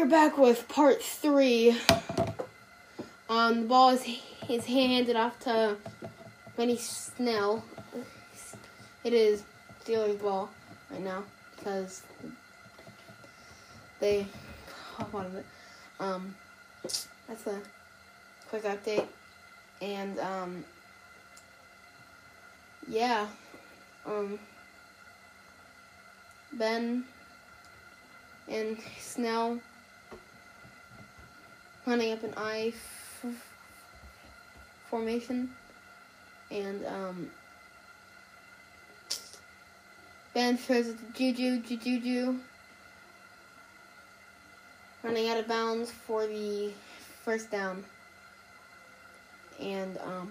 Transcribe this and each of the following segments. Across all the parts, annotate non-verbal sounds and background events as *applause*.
we're back with part three. Um, the ball is is handed off to Benny Snell. It is Steelers ball right now because they hop out of it. Um, that's a quick update, and um, yeah, um, Ben and Snell lining up an f- formation, and um, Ben throws it to Juju, Juju, running out of bounds for the first down, and um,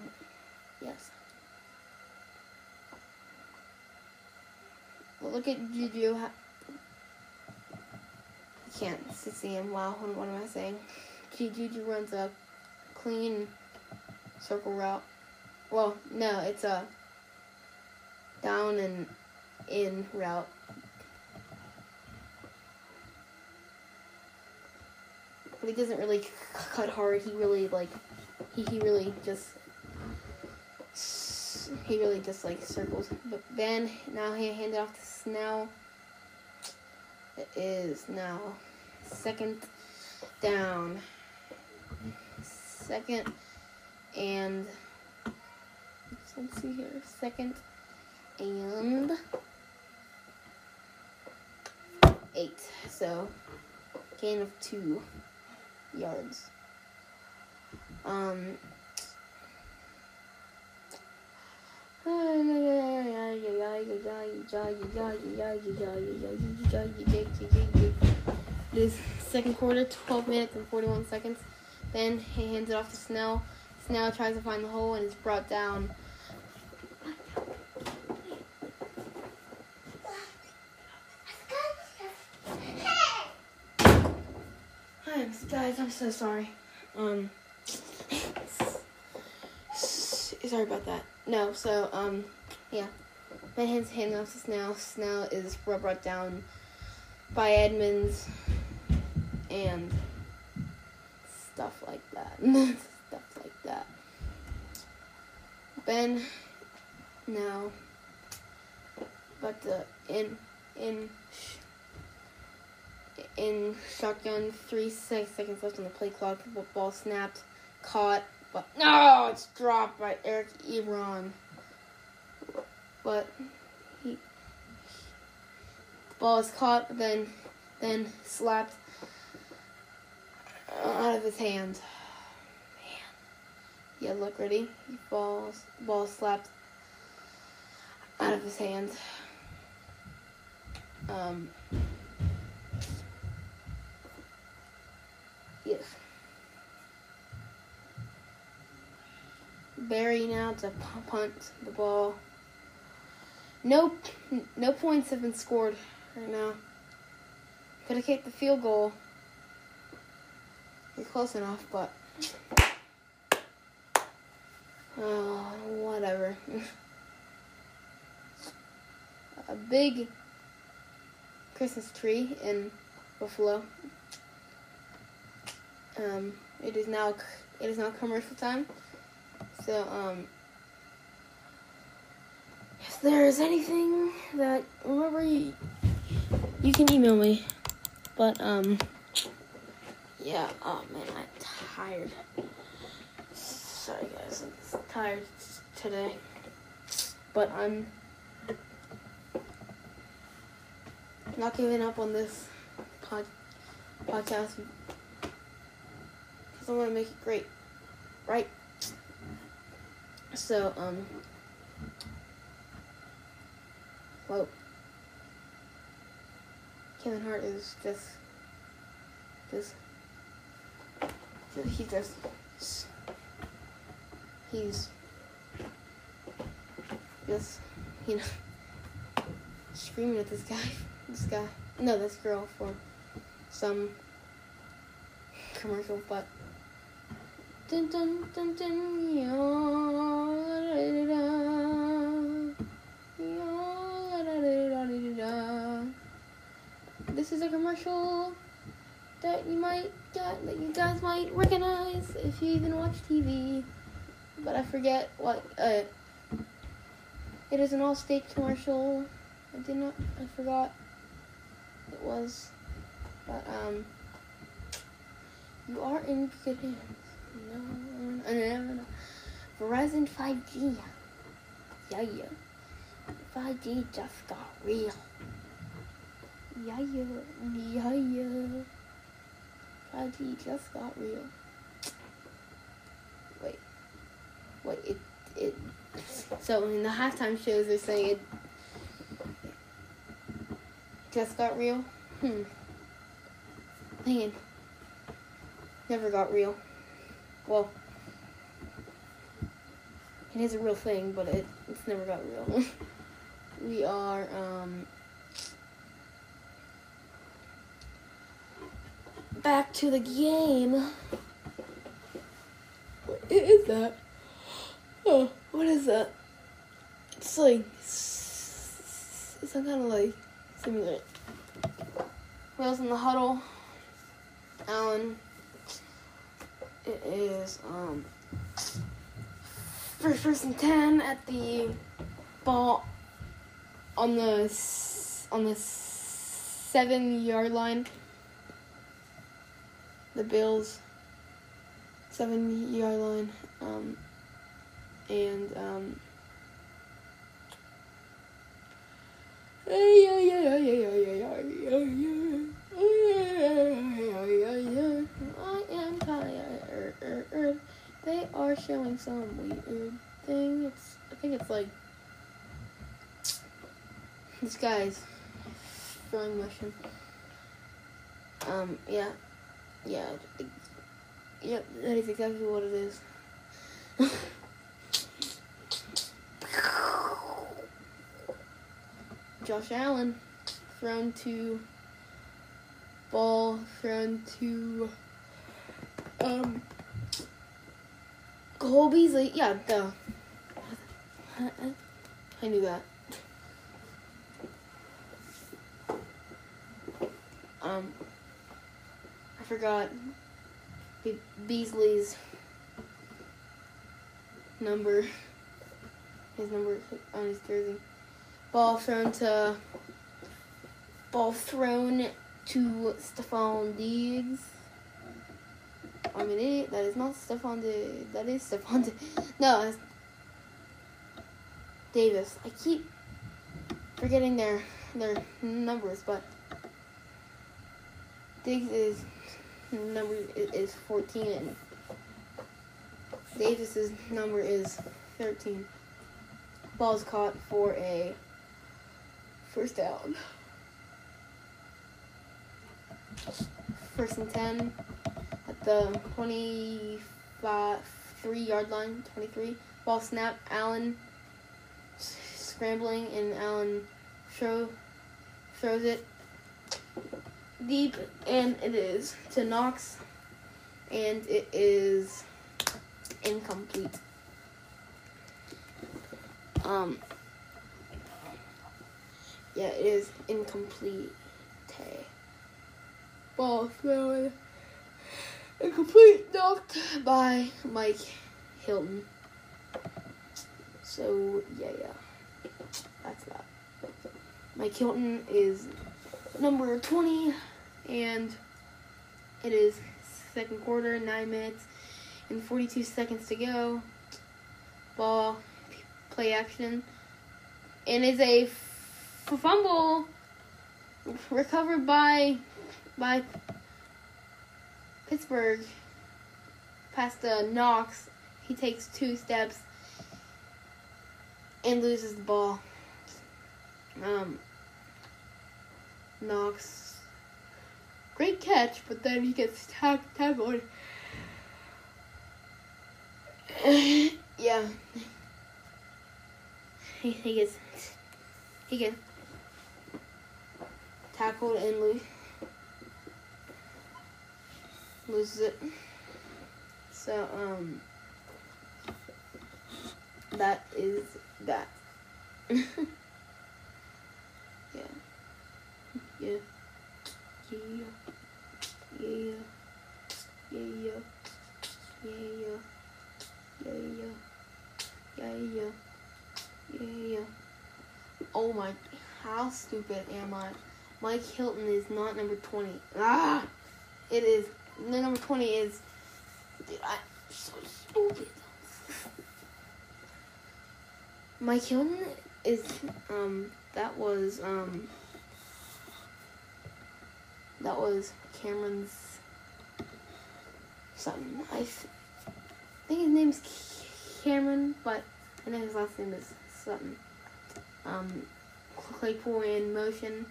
yes. Look at Juju. I can't see him. Wow, what am I saying? Juju runs a clean circle route. Well, no, it's a down and in route. But he doesn't really cut hard. He really like he, he really just he really just like circles. But Ben now he handed off to Snell. It is now second down. Second and let's see here. Second and eight. So gain of two yards. Um this second quarter, 12 minutes and 41 seconds. Then he hands it off to Snell. Snell tries to find the hole and is brought down. Hi, guys. I'm so sorry. Um, sorry about that. No, so um, yeah. Ben hands hand off to Snell. Snell is brought down by Edmunds and stuff like that. *laughs* stuff like that. Ben now, but the in in in shotgun, three six seconds left on the play clock. The ball snapped, caught, but no, it's dropped by Eric Ebron. But he, ball is caught, then then slapped out of his hand. *sighs* Man, yeah, look, ready? He falls, ball slapped out of his hands. Um. Yes. Berry now to pu- punt the ball. No, no points have been scored right now. Could have kicked the field goal. Close enough, but oh, whatever. *laughs* A big Christmas tree in Buffalo. Um, it is now it is now commercial time. So um, if there is anything that remember you, you can email me. But um, yeah. Oh man, I'm tired. Sorry guys, I'm tired today. But I'm not giving up on this pod, podcast because I want to make it great, right? So, um, well, Kevin Hart is just, just, just, he just, he's just, you know, *laughs* screaming at this guy, *laughs* this guy, no, this girl for some commercial, but dun dun dun dun. This is a commercial that you might got that you guys might recognize if you even watch TV. But I forget what uh it is an Allstate commercial. I did not I forgot it was. But um you are in good hands. No, no, no, no, no. Verizon 5G. Yeah, yeah. 5G just got real. Yeah, yeah, yeah, yeah. 5G just got real. Wait, wait, it, it, so in the halftime shows they're saying it just got real? Hmm. Man. never got real. Well, it is a real thing, but it, it's never got real. *laughs* we are, um, back to the game. What is that? Oh, what is that? It's like It's some kind of like simulator. Wheels in the huddle. Allen. It is um first first and ten at the ball on the on the seven yard line. The Bills seven yard line. Um, and um. I am tired. They are showing some weird thing. It's I think it's like this guy's throwing motion. Um, yeah, yeah, yep, that is exactly what it is. *laughs* Josh Allen thrown to ball thrown to um Cole Beasley. Yeah, duh. I, knew that. Um, forgot Be- Beasley's number. His number on his jersey. Ball thrown to. Ball thrown to Stefon Diggs. I'm an idiot. That is not Stefon Diggs. That is Stefon Diggs. No, it's Davis. I keep forgetting their their numbers, but Diggs is number is 14 and Davis's number is 13. Ball's caught for a first down. First and 10 at the 25 3 yard line, 23. Ball snap, Allen scrambling and Allen throw throws it deep and it is to Knox and it is incomplete. Um yeah, it is incomplete. Ball thrown incomplete knocked by Mike Hilton. So yeah yeah. That's that. Mike Hilton is number 20 and it is second quarter, 9 minutes and 42 seconds to go. Ball, play action, and is a f- fumble recovered by by Pittsburgh past the Knox. He takes two steps and loses the ball. Um, Knox, great catch, but then he gets tag- tackled. *sighs* yeah. He, he gets he gets tackled and lo- loses it. So um that is that. *laughs* yeah. Yeah. Yeah. Yeah. Yeah. Yeah. Yeah. Yeah. Yeah. Yeah. yeah. Oh my, how stupid am I? Mike Hilton is not number 20. Ah! It is. The number 20 is. Dude, I'm so stupid. Mike Hilton is. Um, that was. Um, that was Cameron Sutton. I th- think his name's Cameron, but I know his last name is Sutton. Um, Claypool in motion.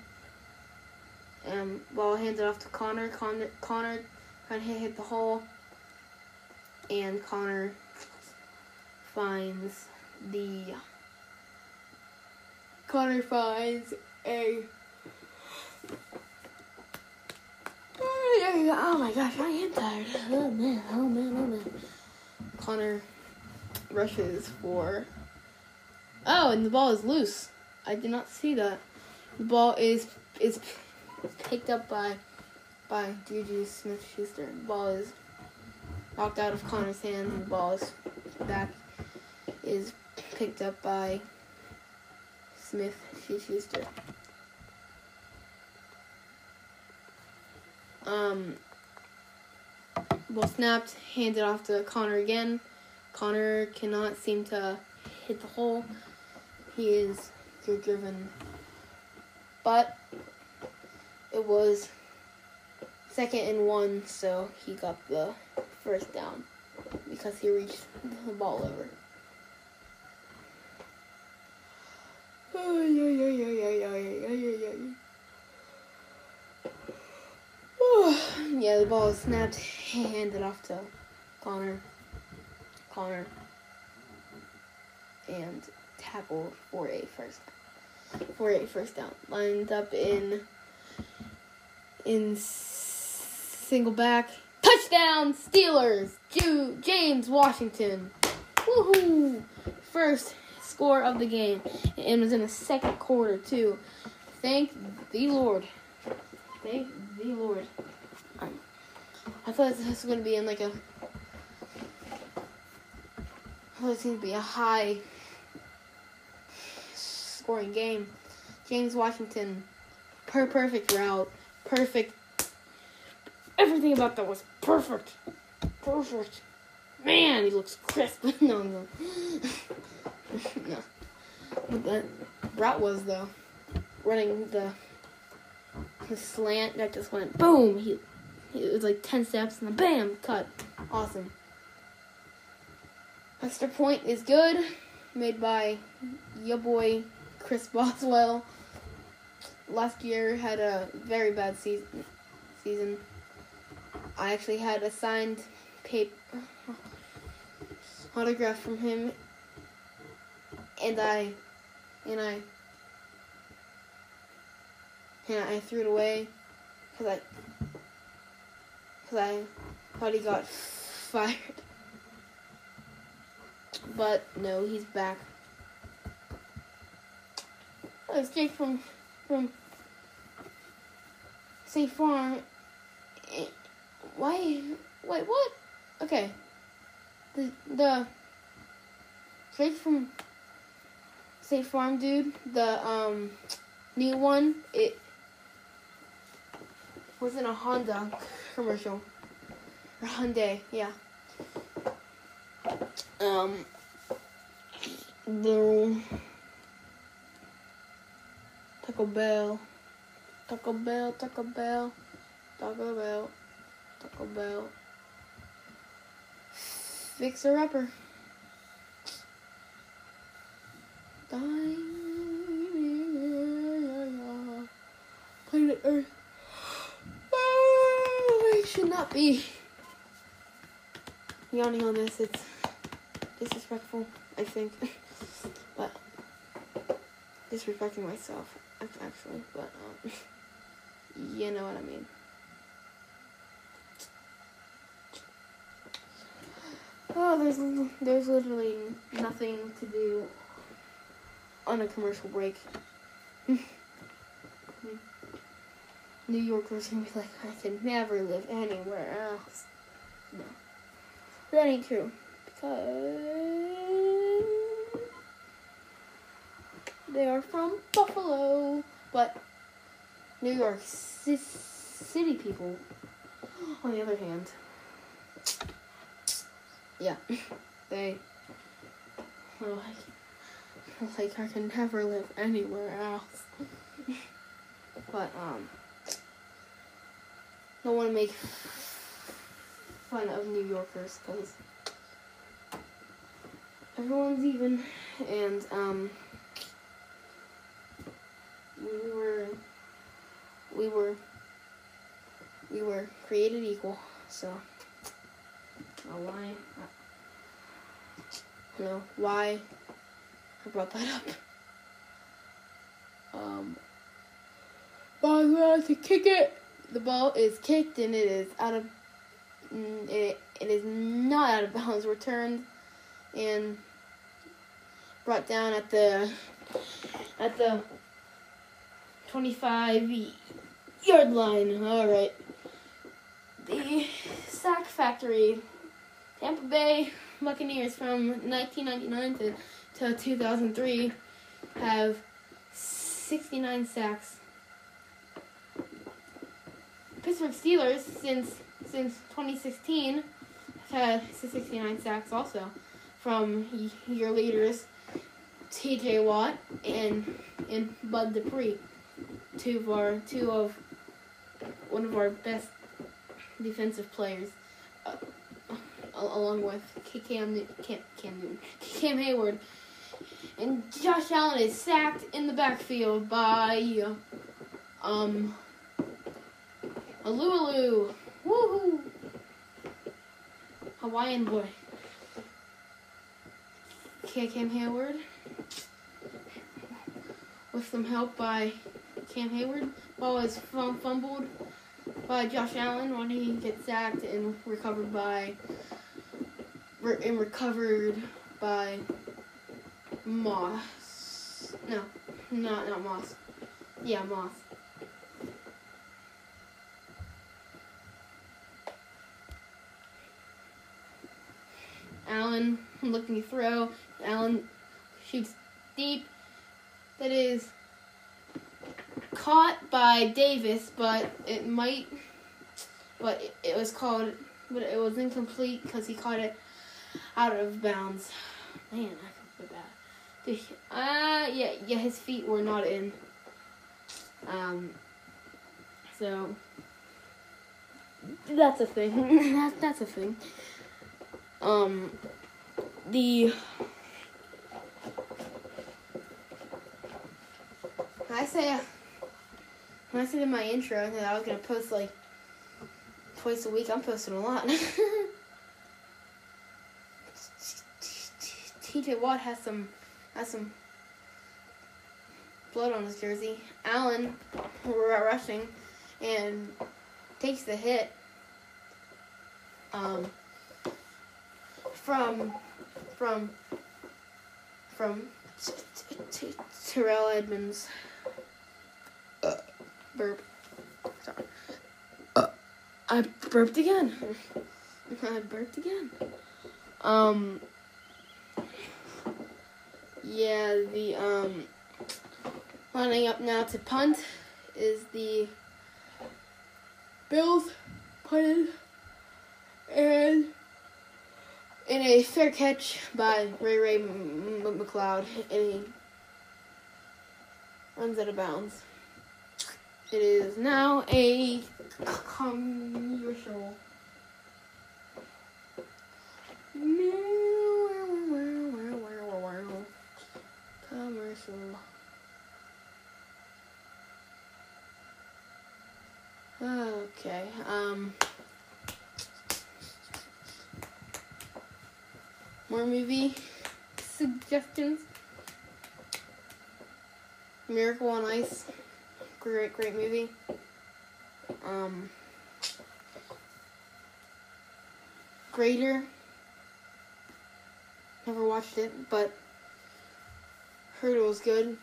Um, ball handed off to Conner. Conner, Conner kind of hit, hit the hole, and Conner finds the. Conner finds a. Oh my gosh, I am tired. Oh man, oh man, oh man. Conner rushes for. Oh, and the ball is loose. I did not see that. The ball is is picked up by by Juju Smith Schuster. The ball is knocked out of Conner's hands and the ball is back is picked up by Smith Schuster. Um ball snapped, handed off to Conner again. Conner cannot seem to hit the hole. He is good driven. But it was second and one, so he got the first down because he reached the ball over. *sighs* Oh, yeah, yeah, yeah, yeah, yeah, yeah, yeah, yeah, yeah. The ball snapped, *laughs* handed off to Conner. Conner. And tackled for a first down. For a first down. Lined up in in single back. Touchdown Steelers! Ju- James Washington. Woohoo! First score of the game. And it was in the second quarter too. Thank the Lord. Thank the Lord. Um, I thought this was gonna be in like a I thought it gonna be a high scoring game. James Washington, per perfect route, perfect. Everything about that was perfect, perfect. Man, he looks crisp. *laughs* no, no, *laughs* no. What that route was though, running the the slant that just went boom. He, he it was like ten steps and then bam, cut. Awesome. Extra point is good, made by your boy Chris *laughs* Boswell. Last year had a very bad season. Season. I actually had a signed paper autograph from him, and I, and I, and I threw it away because I, because I thought he got *laughs* fired. But no, he's back. Oh, straight from from State Farm. Eh, why? Wait, what? Okay. The the straight from State Farm, dude. The um new one. It was in a Honda commercial or Hyundai. Yeah. Um. The Taco Bell, Taco Bell, Taco Bell, Taco Bell, Taco Bell. Fixer upper. Planet Earth. Should not be yawning on this. It's disrespectful, I think. *laughs* but disrespecting myself, actually. But um, *laughs* you know what I mean. Oh, there's there's literally nothing to do on a commercial break. *laughs* New Yorkers gonna be like, I can never live anywhere else. No, that ain't true because they are from Buffalo, but New York C- City people, on the other hand, yeah, they are like, like I can never live anywhere else. *laughs* but um, don't want to make fun of New Yorkers because everyone's even, and um, we were, we were, we were created equal. So, uh, why? I don't know why I brought that up. Um, ball allowed to kick it. The ball is kicked and it is out of. mm, It, it is not out of *laughs* bounds. Returned and brought down at the at the 25 yard line. All right. The Sack Factory, Tampa Bay Buccaneers from 1999 to, to 2003 have 69 sacks. Pittsburgh Steelers since since 2016 have had 69 sacks also from y- year leaders T.J. Watt and and Bud Dupree, two of our two of one of our best defensive players, uh, along with Cam Cam Cam Cam Heyward, and Josh Allen is sacked in the backfield by um Alualu, woohoo, Hawaiian boy. K- Cam Heyward with some help by Cam Heyward. Ball is fumbled by Josh Allen when he gets sacked and recovered by and recovered by Moss. No, not not Moss. Yeah, Moss. Allen looking throw. Allen shoots deep. That is caught by Davis, but it might. But it, was called. But it was incomplete because he caught it out of bounds. Man, I feel bad. Uh, yeah, yeah, his feet were not in. Um, so that's a thing. *laughs* that, that's a thing. Um, the I say when I said in my intro that I was gonna post like twice a week, I'm posting a lot. *laughs* TJ Watt has some has some blood on his jersey. Allen rushing and takes the hit. Um, from from from T- T- T- Terrell Edmunds. Uh, burp. Sorry. Uh, I burped again. *laughs* I burped again. Um. Yeah, the um. Lining up now to punt is the Bills punted and in a fair catch by Ray Ray McCloud, and he runs out of bounds. It is now a commercial. Commercial. Okay. Um. More movie suggestions. Miracle on Ice. Great, great movie. Um. Greater. Never watched it, but heard it was good.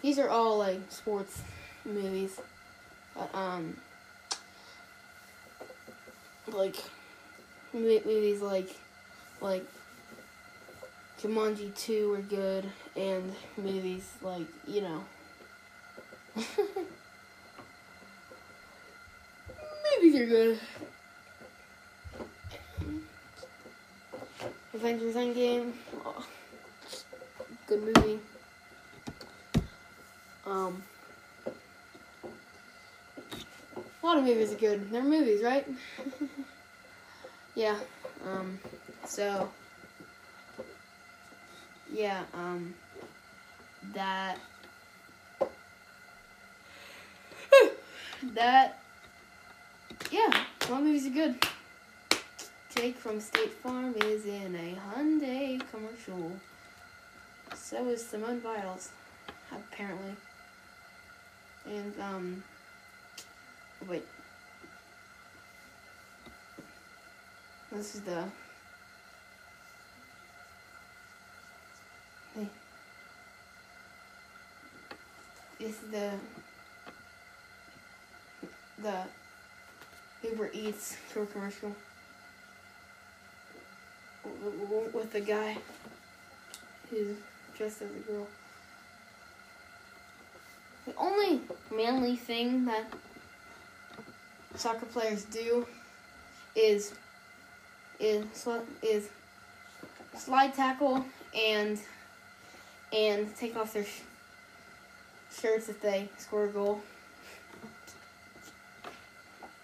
These are all like sports movies. But um, like movies like like Jumanji 2 were good, and movies like, you know. *laughs* movies are good. Avengers Endgame, oh, good movie. Um, a lot of movies are good. They're movies, right? *laughs* yeah. Um, so yeah, um, that, that, yeah, all movies are good. Jake from State Farm is in a Hyundai commercial. So is Simone Biles, apparently. And, um, wait. This is the is the the Uber Eats commercial with the guy who's dressed as a girl. The only manly thing that soccer players do is is is slide tackle and and take off their shirts if they score a goal.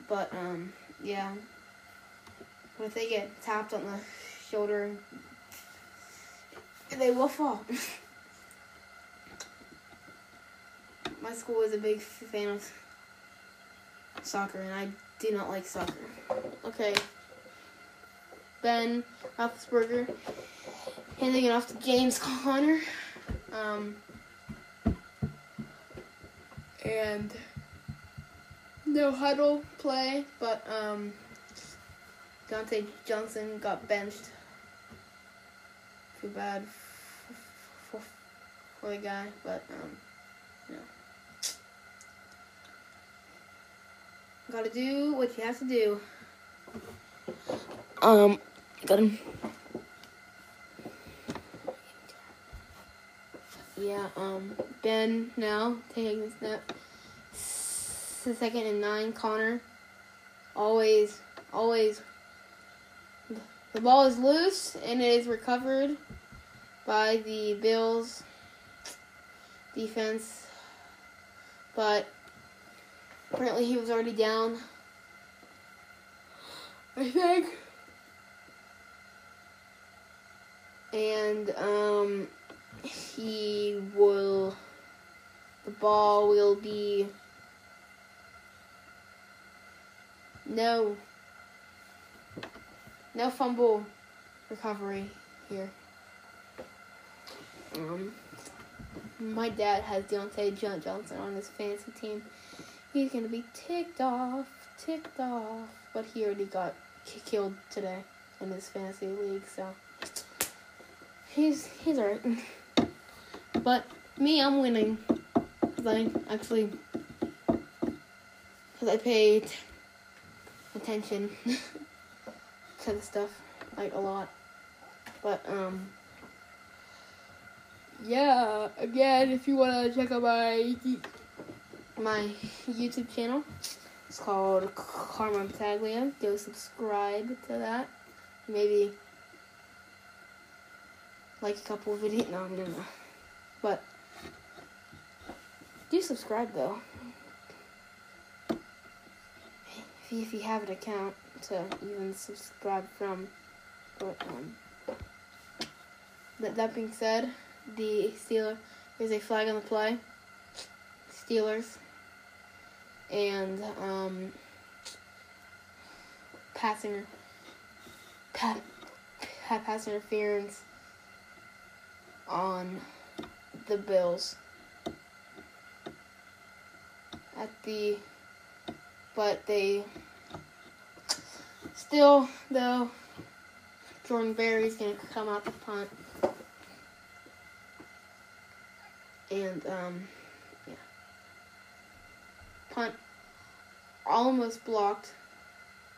But um, yeah. But if they get tapped on the shoulder, they will fall. *laughs* My school is a big fan of soccer, and I do not like soccer. Okay. Ben Roethlisberger handing it off to James *laughs* Conner. Um, and no huddle play, but um, Diontae Johnson got benched. Too bad for, for the guy, but um, no. Gotta do what you have to do. Um, got him. Yeah, um, Ben now taking the snap. The second and nine, Conner. Always, always. The ball is loose and it is recovered by the Bills defense. But apparently he was already down. I think. And, um, he will, the ball will be, no, no fumble recovery here. Um, my dad has Diontae Johnson on his fantasy team. He's gonna be ticked off, ticked off, but he already got killed today in his fantasy league, so he's he's alright. *laughs* But me, I'm winning. Cause I actually, cause I paid attention *laughs* to the stuff like a lot. But um, yeah. Again, if you wanna check out my my YouTube channel, it's called Karma Taglia. Go subscribe to that. Maybe like a couple of videos. No, I'm gonna. Do subscribe though. If you, if you have an account to even subscribe from. But um, that being said, the Steelers there's a flag on the play. Steelers and um, passing pat pass interference on the Bills at the but they still though Jordan Berry's gonna come out the punt and um yeah punt almost blocked.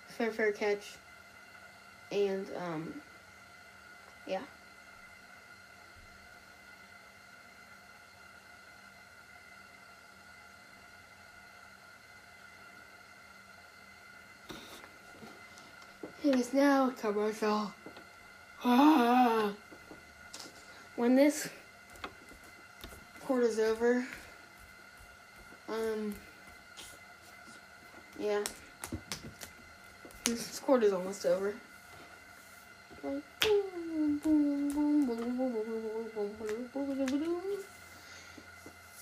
Fair, fair catch. And, um, yeah. It is now a commercial. Ah. When this quarter's over, um, yeah, this quarter's almost over.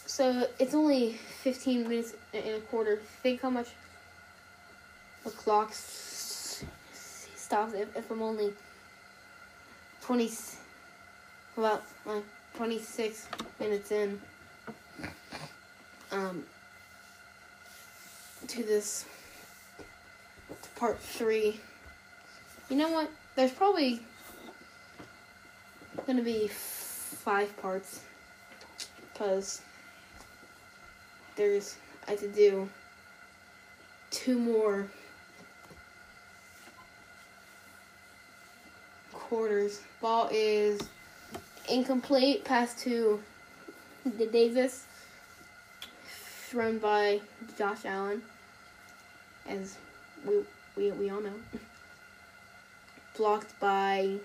So it's only 15 minutes in a quarter. Think how much the clock s- stops if, if I'm only 20, about like 26 minutes in um, to this to part three. You know what? There's probably gonna be five parts because there's I have to do two more quarters. Ball is incomplete. Pass to the Davis, thrown by Josh Allen, as we we we all know. *laughs* Blocked by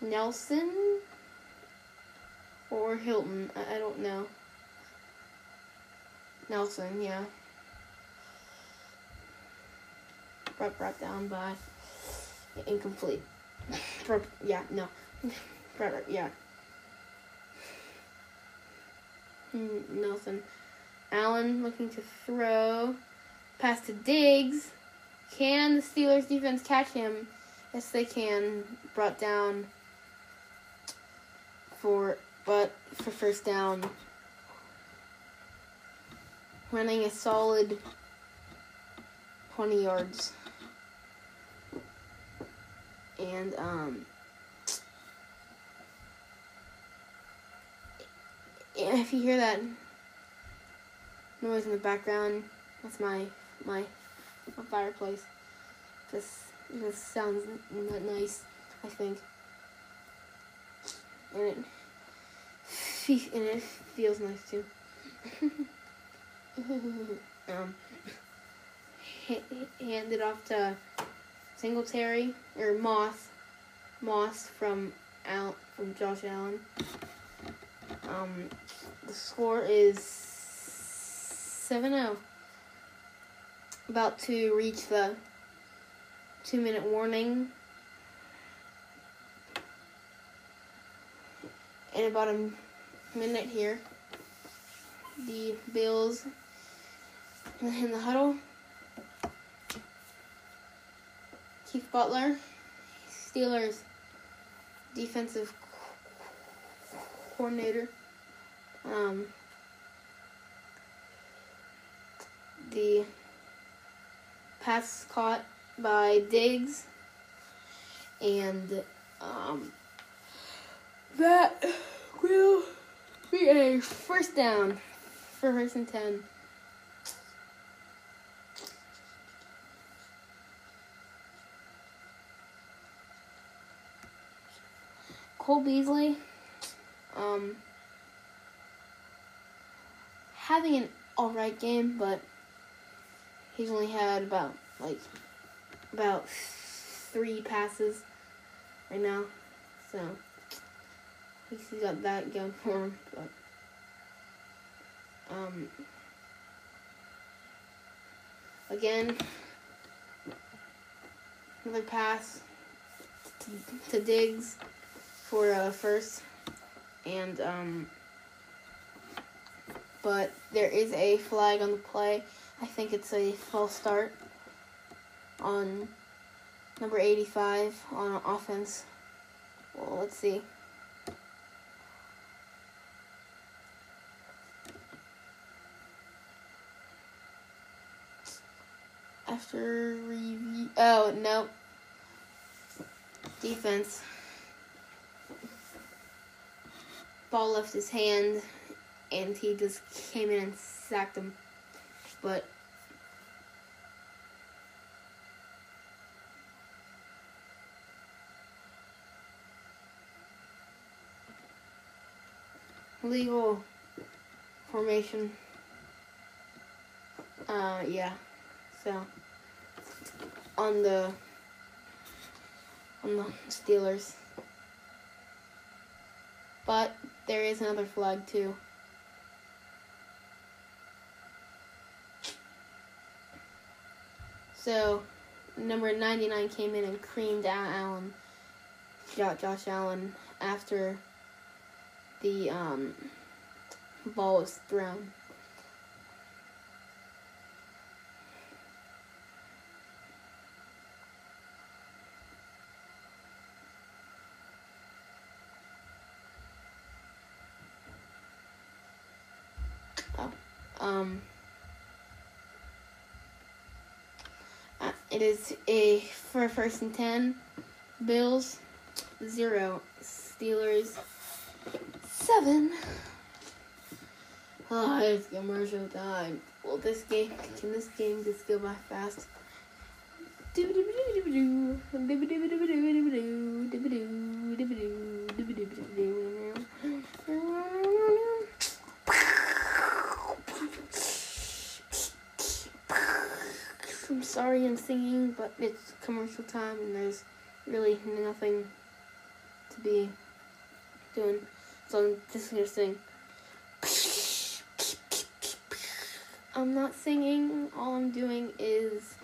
Nelson or Hilton. I, I don't know. Nelson, yeah. Brought, brought down by incomplete. Brought- yeah, no. Brought, yeah. Mm, Nelson. Allen looking to throw. Pass to Diggs. Can the Steelers defense catch him? Yes, they can. Brought down for, but for first down. Running a solid 20 yards. And, um, if you hear that noise in the background, that's my, my, my fireplace. This, this sounds n- nice, I think. And it, and it feels nice too. *laughs* um, *laughs* hand it off to Singletary or Moss, Moss from Al from Josh Allen. Um, the score is seven zero. About to reach the two minute warning. In about a minute here, the Bills in the huddle. Butler, Steelers defensive coordinator. Um, the pass caught by Diggs, and um, that will be a first down for first and ten. Cole Beasley, um, having an alright game, but he's only had about like about three passes right now, so he's got that going for him. But um, again, another pass to, to Diggs for uh, first, and um, but there is a flag on the play. I think it's a false start on number 85 on offense. Well, let's see. After review, oh no, defense. Ball left his hand, and he just came in and sacked him. but legal formation. Uh, yeah. So on the on the Steelers. But there is another flag too. So number 99 came in and creamed out Allen, Josh Allen, after the um, ball was thrown. Um, uh, it is a for first and ten. Bills zero. Steelers seven. Ah, it's commercial time. Well, this game can this game just go by fast? I'm sorry I'm singing, but it's commercial time and there's really nothing to be doing. So I'm just gonna sing. I'm not singing. All I'm doing is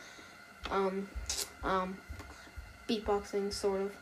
um um beatboxing sort of.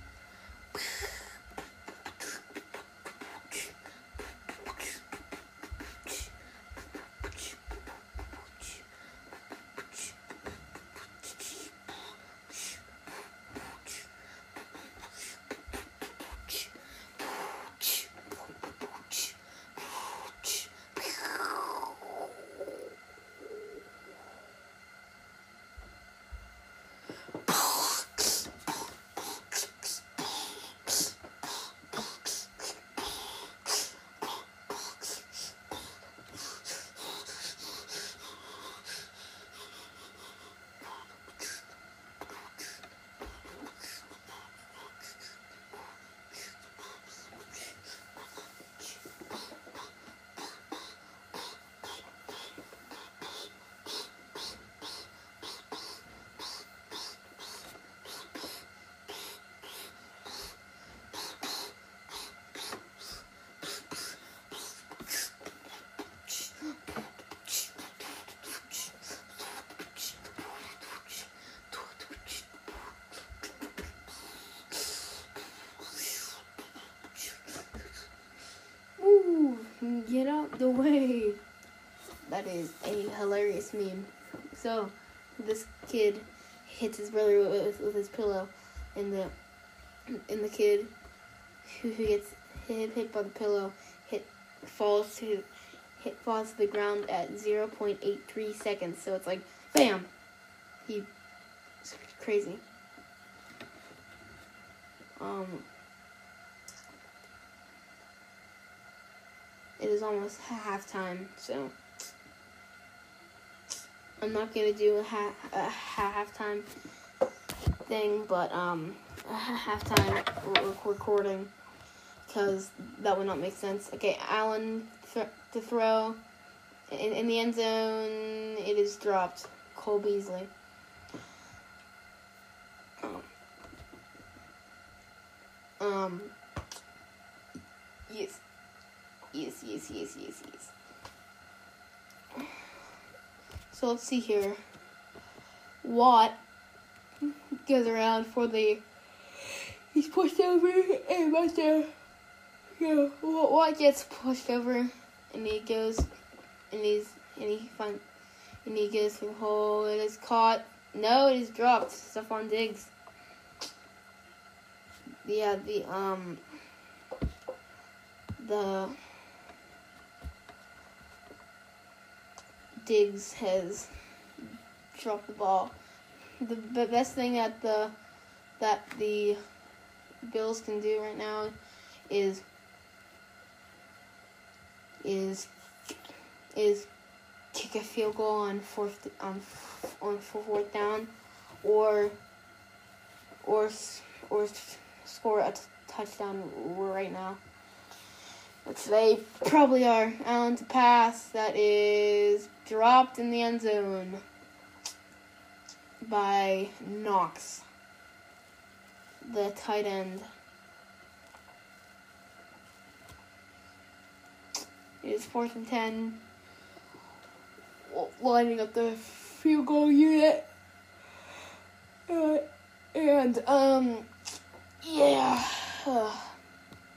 Get out the way. That is a hilarious meme. So, this kid hits his brother with, with his pillow, and the and the kid who, gets hit, hit by the pillow hit falls to hit falls to the ground at 0.83 seconds. So it's like bam. He crazy. Um It is almost halftime, so I'm not gonna do a, ha- a halftime thing, but um, a halftime re- recording because that would not make sense. Okay, Allen th- to throw in, in the end zone. It is dropped. Cole Beasley. Um, um yes. Yes, yes, yes, yes, yes. So let's see here. Watt goes around for the. He's pushed over and there. Yeah, Watt gets pushed over and he goes and he's and he finds and he goes through hole. It is caught. No, it is dropped. Stefon Diggs. Yeah, the um the Diggs has dropped the ball. The, best thing that the that the Bills can do right now is is is kick a field goal on fourth on on fourth down, or or or score a touchdown right now, which they probably are. Allen to pass that is dropped in the end zone by Knox, the tight end. It is fourth and ten. Lining up the field goal unit. Uh, and, um, yeah. Uh,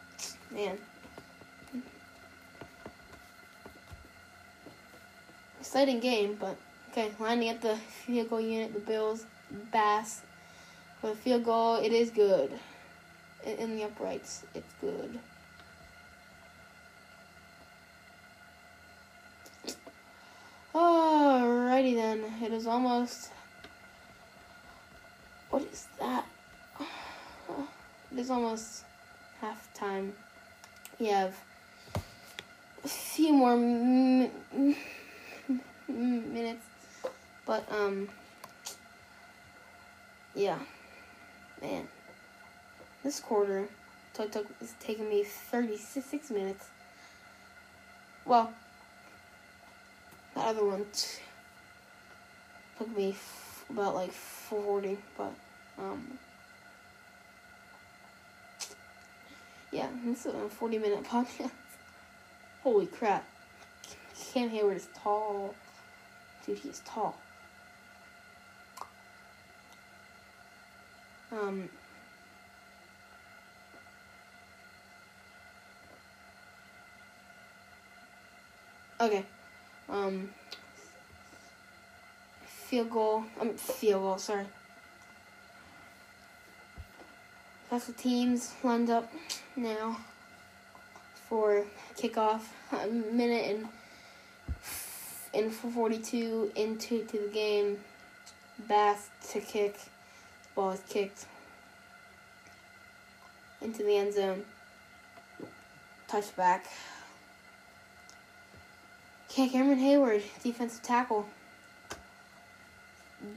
*sighs* man. Exciting game, but okay, lining up the field goal unit, the Bills, Bass. For the field goal, it is good. In, the uprights, it's good. Alrighty then, it is almost. What is that? It is almost half time. We have a few more m- m- minutes, but um, yeah, man, this quarter took, took is taking me thirty six minutes. Well, that other one took me about like 40, but, um, yeah, this is a 40 minute *laughs* podcast. Holy crap. Cam Heyward is tall. Dude, he's tall. Um, okay. Um, field goal. Um, field goal. Sorry. Special teams lined up now for kickoff. A minute and in 42 into to the game. Bass to kick. Ball is kicked into the end zone. Touchback. Okay, Cameron Heyward, defensive tackle.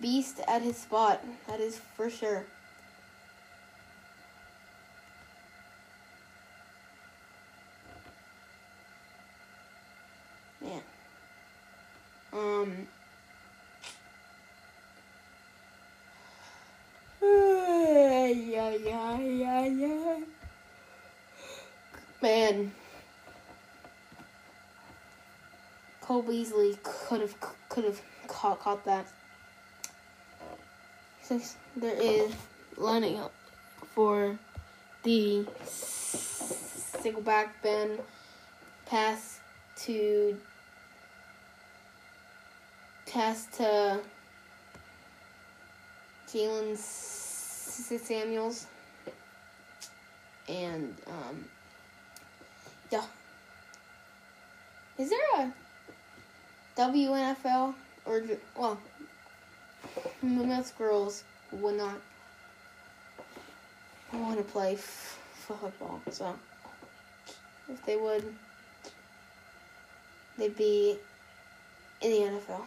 Beast at his spot. That is for sure. Um. Yeah, yeah, yeah, yeah. Man. Cole Beasley could have could have caught caught that. Since there is lining up for the single back bend pass to pass to Jaylen Samuels and um yeah. Is there a WNFL or well, most girls would not want to play f- football. So if they would, they'd be in the NFL.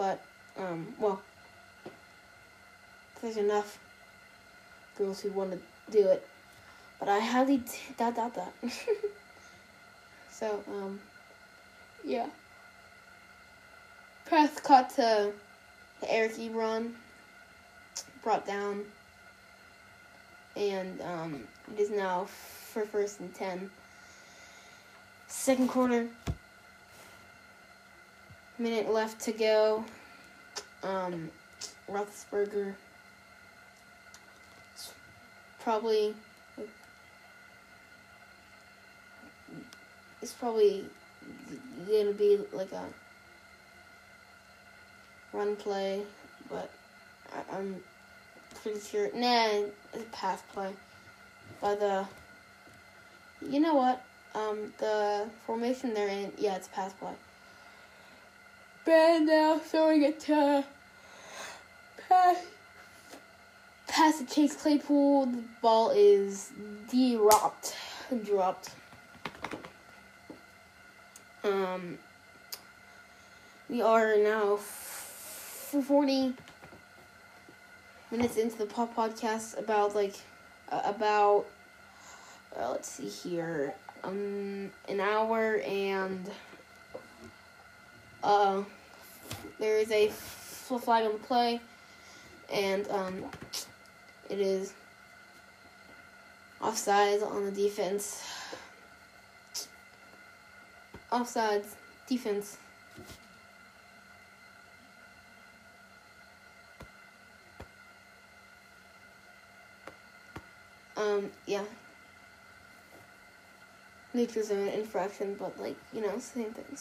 But um, well, there's enough girls who want to do it, but I highly doubt *laughs* that. So, um, yeah. Cut to, to Eric Ebron, brought down, and um, it is now for first and ten. Second quarter, minute left to go. Um, Roethlisberger probably it's probably gonna be like a run play, but I, am pretty sure. Nah, it's a pass play. By the, you know what? Um, the formation they're in, yeah, it's pass play. And now throwing it to pass. Pass to Chase Claypool. The ball is dropped. Dropped. Um, we are now f- 40 minutes into the pop podcast about like uh, about uh, let's see here um an hour and uh there is a full flag on the play and um it is offsides on the defense offsides defense Um, yeah. Neutral zone infraction, but like, you know, same thing.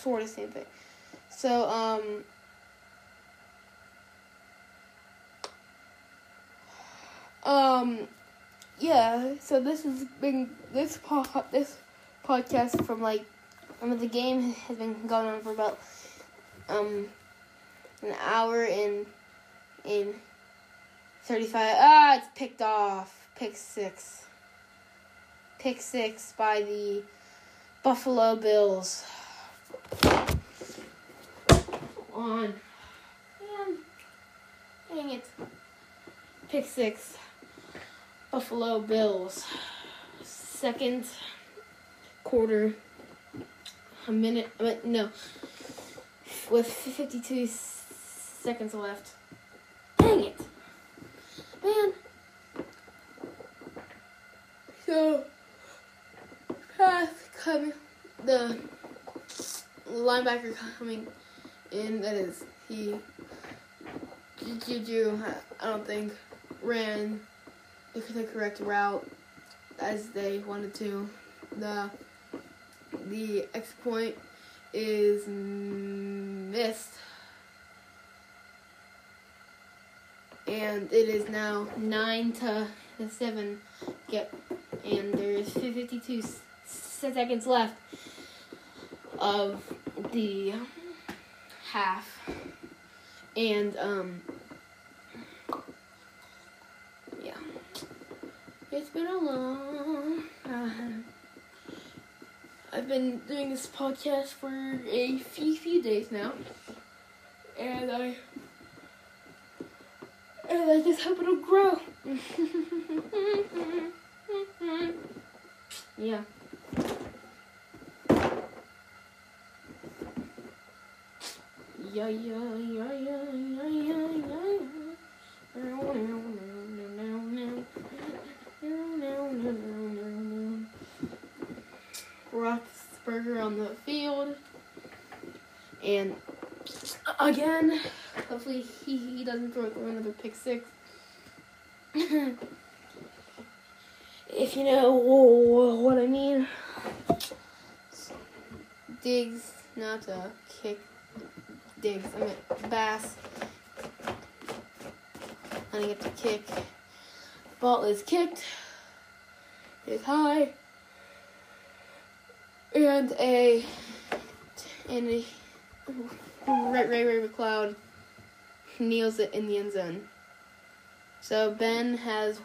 Sort of same thing. So, um, um, yeah, so this has been, this po- this podcast from like, I mean, the game has been going on for about, um, an hour and, in 35. Ah, it's picked off. Pick six. Pick six by the Buffalo Bills. On. Man. Dang it. Pick six. Buffalo Bills. Second quarter. A minute. Mean, no. With 52 seconds left. Dang it. Man. So, pass coming, the linebacker coming in, that is, he, Juju, I don't think, ran the, the correct route as they wanted to. The, the X point is missed. and it is now nine to seven. Yep, and there's 52 seconds left of the half, and um, yeah, it's been a long. I've been doing this podcast for a few few days now, and I and I just hope it'll grow. *laughs* yeah. Yeah, yeah, yeah, yeah, yeah, yeah, yeah. Roethlisberger on the field, and again. Hopefully he, he doesn't throw, another pick six. *laughs* if you know what I mean. Diggs, not a kick. Diggs, I mean Bass. I get to kick. Ball is kicked. It's high. And a and a Ray Ray Ray McCloud kneels it in the end zone. So Ben has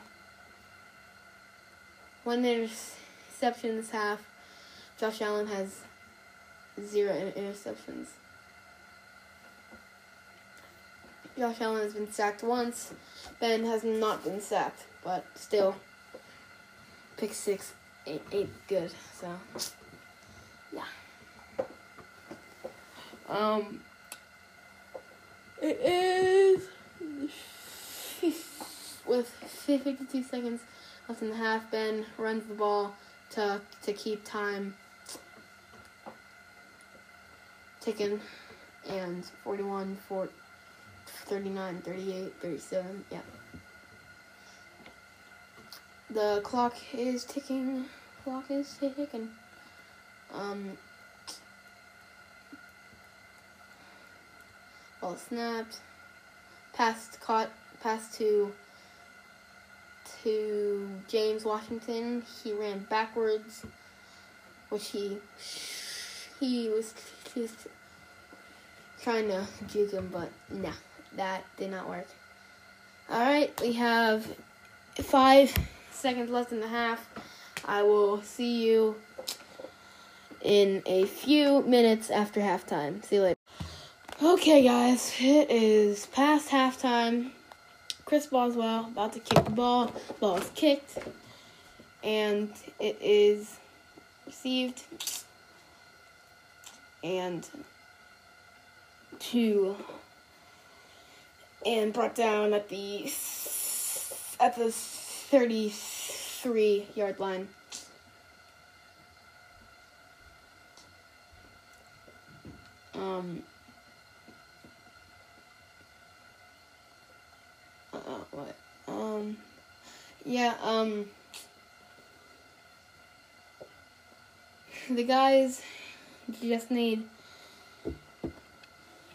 one interception this half. Josh Allen has zero interceptions. Josh Allen has been sacked once. Ben has not been sacked, but still, pick six ain't, ain't good. So, yeah. Um, it is with 52 seconds left in the half. Ben runs the ball to to keep time ticking, and 41, 4, 39, 38, 37. Yeah. The clock is ticking. Clock is ticking. Um. Ball snapped. Pass caught. Pass to to James Washington. He ran backwards, which he he was, he was trying to juke him, but nah, that did not work. All right, we have five seconds left in the half. I will see you in a few minutes after halftime. See you later. Okay, guys, it is past halftime. Chris Boswell about to kick the ball. Ball is kicked, and it is received and two and brought down at the at the 33 yard line. Um uh, what? Um yeah, um the guys just need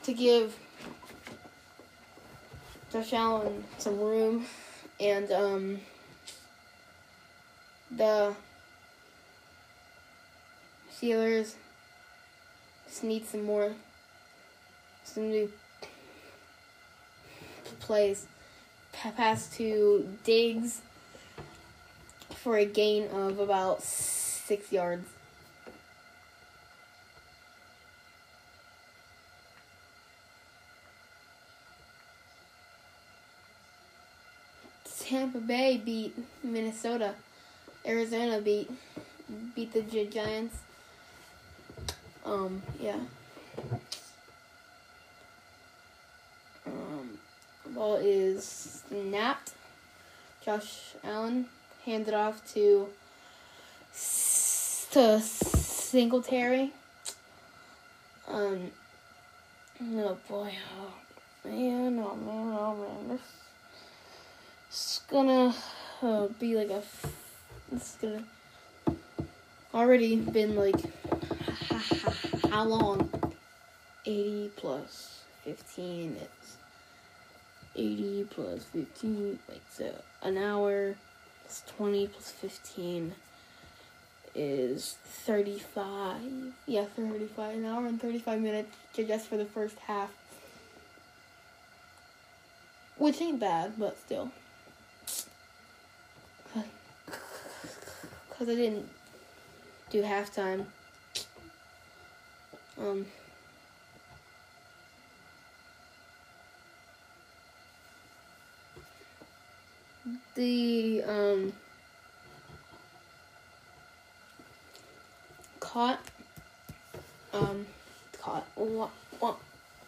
to give Josh Allen some room and um the Steelers just need some more some new plays. Pass to Diggs for a gain of about six yards. Tampa Bay beat Minnesota. Arizona beat beat the Gi- Giants. Um, yeah. Um, ball is snapped. Josh Allen hands it off to to Singletary. Um, oh boy, oh man, oh man, oh man, this gonna uh, be like a. It's gonna already been like *laughs* how long? Eighty plus fifteen is eighty plus fifteen. Wait, so an hour plus twenty plus fifteen is thirty-five. Yeah, thirty-five. An hour and thirty-five minutes ju- just for the first half. Which ain't bad, but still. Because I didn't do halftime. Um. The, um. Caught. Um. Caught. What? What?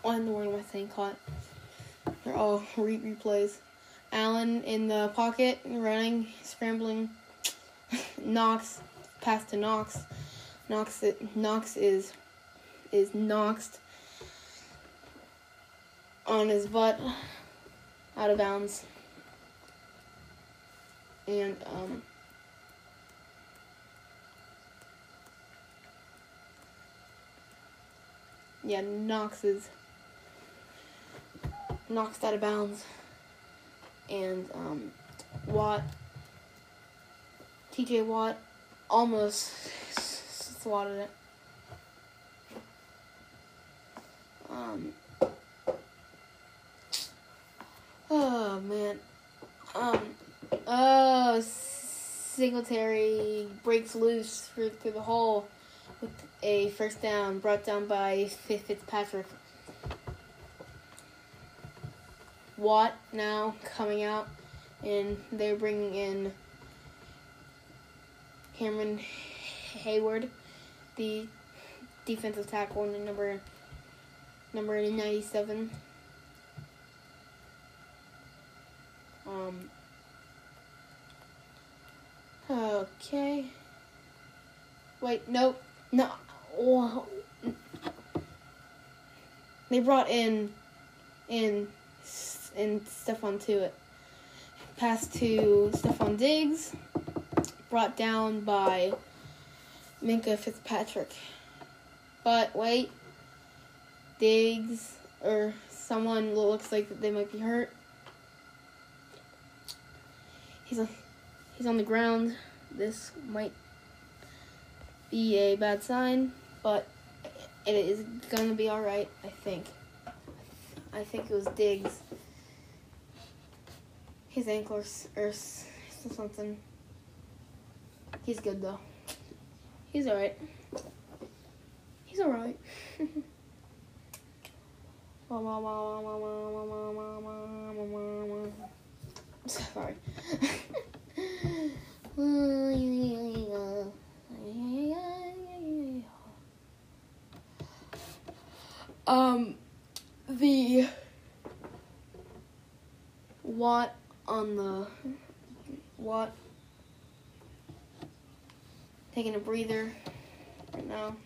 What in the world am I saying? Caught. They're all re- replays. Allen in the pocket, running, scrambling. Knox, pass to Knox. Knox, Knox is is knoxed on his butt, out of bounds, and um. Yeah, Knox is knocked out of bounds and um, Watt, TJ Watt, almost swatted it. Um, oh man, um, oh Singletary breaks loose through, through the hole with a first down brought down by Fitzpatrick. Watt now coming out, and they're bringing in Cameron Heyward, the defensive tackle, and the number number ninety seven. Um. Okay. Wait, no. Oh. They brought in in and Stefon it. Pass to Stefon Diggs, brought down by Minkah Fitzpatrick. But wait, Diggs or someone looks like they might be hurt. He's on, he's on the ground. This might be a bad sign, but it is gonna be all right. I think. I think it was Diggs. His ankle or, or something. He's good though. He's alright. He's alright. Sorry. um, the watt on the watt taking a breather right now.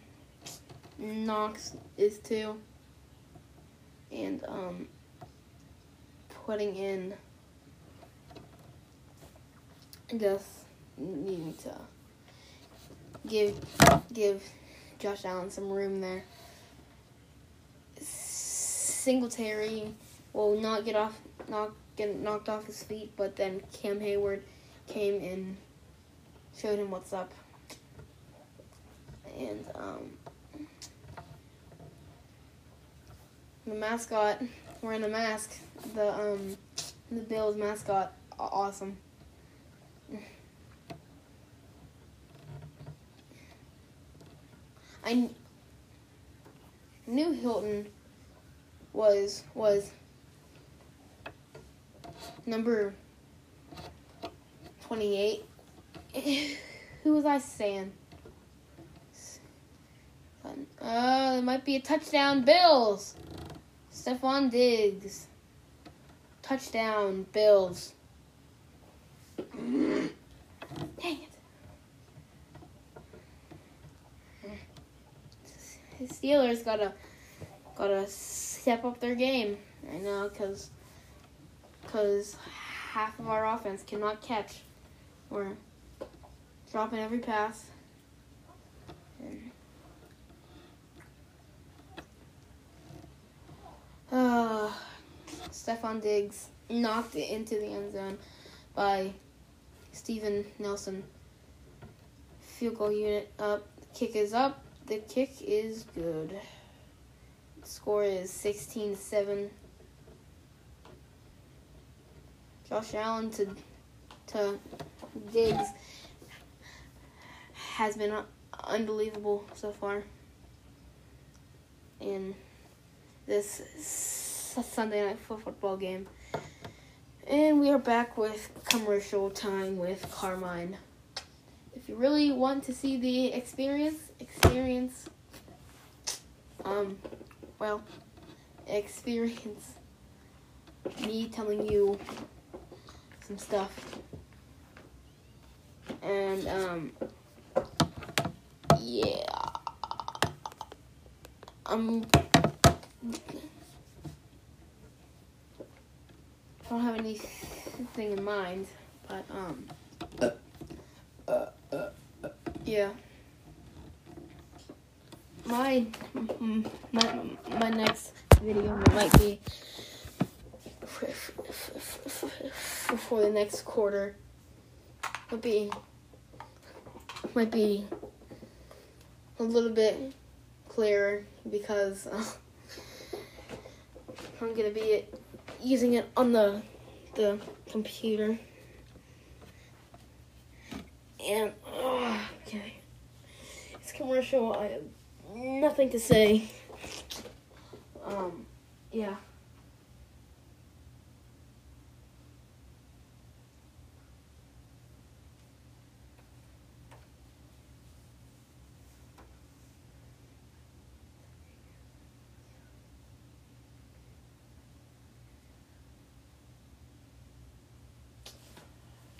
Knox is too. And um putting in just needing to give give Josh Allen some room there. Singletary will not get off not get knocked off his feet, but then Cam Heyward came and showed him what's up. And um the mascot wearing a mask, the um the Bills mascot, awesome. I knew Hilton was was number twenty eight. *laughs* Who was I saying? Uh, it might be a touchdown, Bills. Stefon Diggs. Touchdown, Bills. *clears throat* Dang it. The Steelers gotta gotta step up their game right now because because half of our offense cannot catch. We're dropping every pass. And uh, Stefon Diggs knocked it into the end zone by Steven Nelson. Field goal unit up. Kick is up. The kick is good. Score is 16 7. Josh Allen to to Diggs has been unbelievable so far. In this Sunday night football game. And we are back with commercial time with Carmine. If you really want to see the experience, experience, um, well, experience me telling you some stuff. And, um, yeah. I'm I don't have anything in mind, but um, uh, uh, uh, yeah. My my my next video might be for the next quarter. Might be might be a little bit clearer because uh, I'm gonna be using it on the the computer. And oh, okay, it's commercial. I have nothing to say. Um, yeah.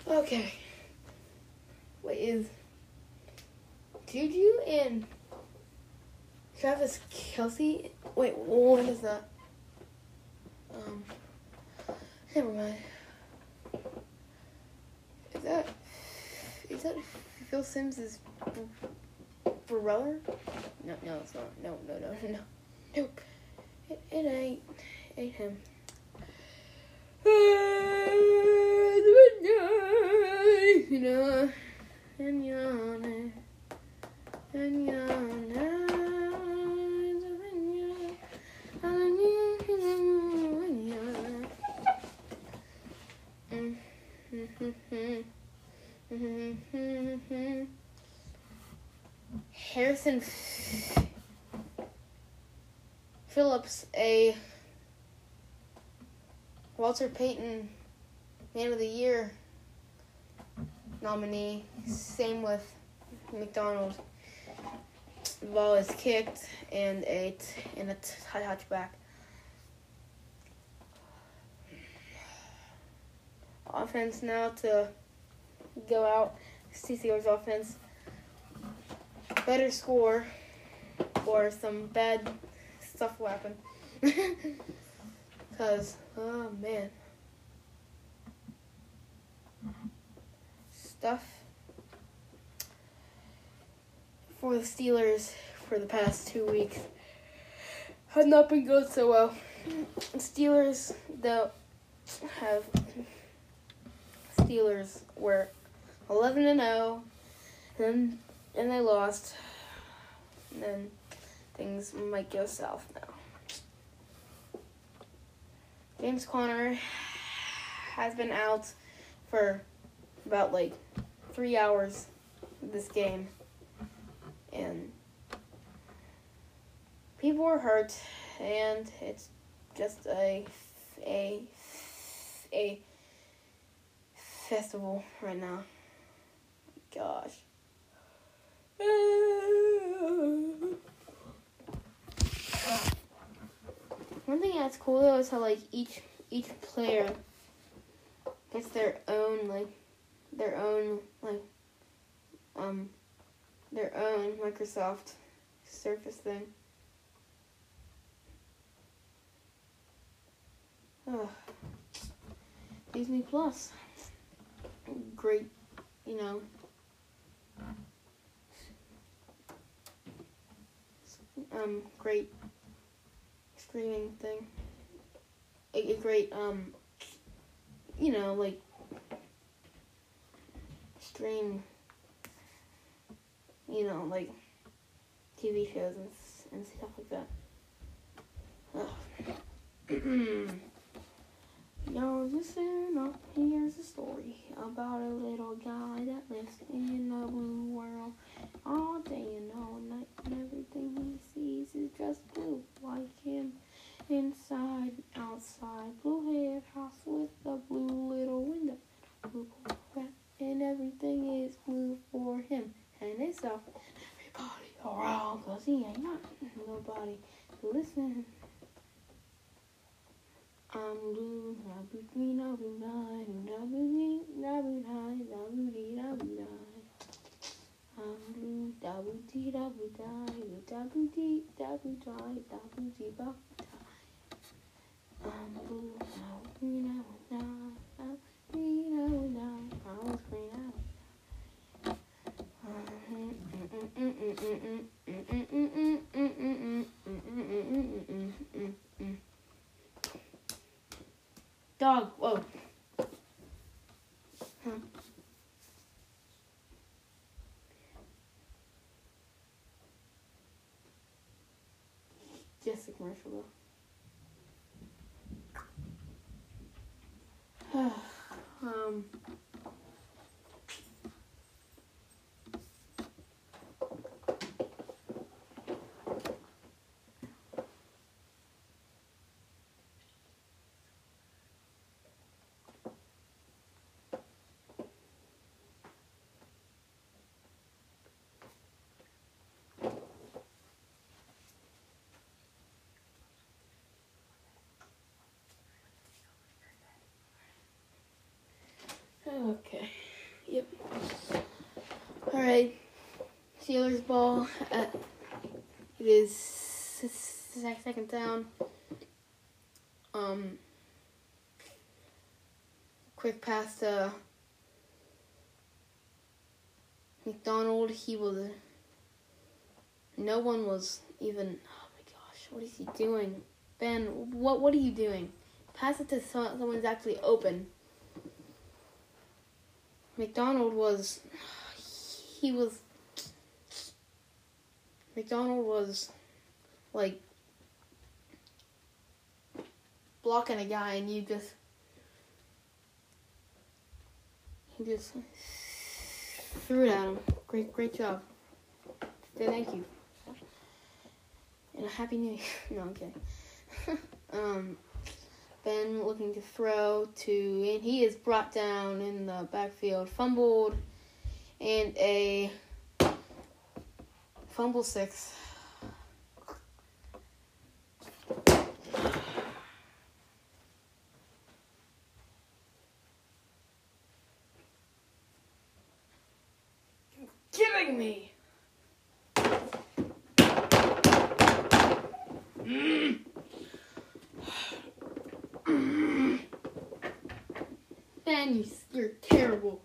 Okay. Wait, is Juju and Travis Kelce? Wait, what is that? Um, never mind. Is that is that Phil Simms' brother? No, no, it's not. No, no, no, *laughs* no, nope. It, it ain't. Ain't him. Harrison Phillips a Walter Payton Man of the Year nominee. Same with McDonald. The ball is kicked and a t- and a t- touchback. Offense now to go out. CCR's offense better score or some bad stuff will happen. *laughs* Cause oh man. Stuff for the Steelers for the past two weeks have not been going so well. Steelers though have Steelers were eleven and 0 and and they lost. And then things might go south now. James Conner has been out for about like three hours this game. And people were hurt and it's just a a a festival right now. Gosh. One thing that's cool though is how like each each player gets their own like their own like um their own Microsoft Surface thing. Oh. Disney Plus. Great, you know. Um, great streaming thing. A, a great, um, you know, like, stream, you know, like, TV shows and, and stuff like that. *clears throat* Yo, listen up, here's a story about a little guy that lives in a blue world. All day and all night, and everything he sees is just blue, like him. Inside outside, blue haired house with a blue little window, blue Corvette, and everything is blue for him and himself. Everybody around, cause he ain't got nobody to listen. I'm blue, na blue green, na blue nine, na blue green, na blue nine, na blue dee, na blue nine. I'm blue, dee, da blue die, dee, da blue die, blue dee, ba die. I'm blue, na blue green, nine, na blue green, blue nine, I was green, was Dog, whoa. Huh. Just a commercial though. *sighs* *sighs* um. Okay. Yep. All right. Steelers ball. At, it is second down. Um. Quick pass to McDonald. He was. No one was even. Oh my gosh! What is he doing, Ben? What What are you doing? Pass it to someone, someone's actually open. McDonald was he was McDonald was like blocking a guy and you just he just threw it at him. Great great job. Thank you. And a happy new year. *laughs* No, I'm kidding. *laughs* um, Ben looking to throw to, and he is brought down in the backfield, fumbled, and a fumble six. Kidding me. Ben, you, you're terrible.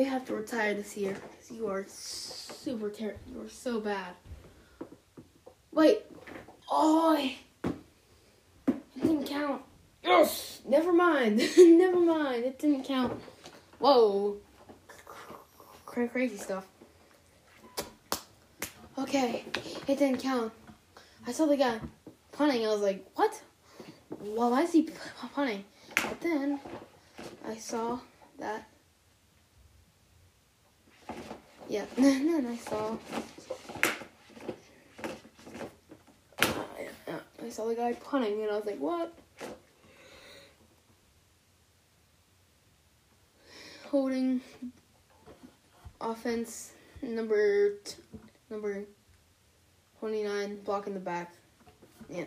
You have to retire this year you are super terrible. You are so bad. Wait. Oh, it didn't count. Yes. Never mind. *laughs* Never mind. It didn't count. Whoa. Cra- crazy stuff. Okay. It didn't count. I saw the guy punting. I was like, what? Well, why is he punting? But then I saw that. *laughs* Yeah, then I saw. I saw the guy punting, and I was like, what? Holding offense number t- number 29, blocking the back. Yeah.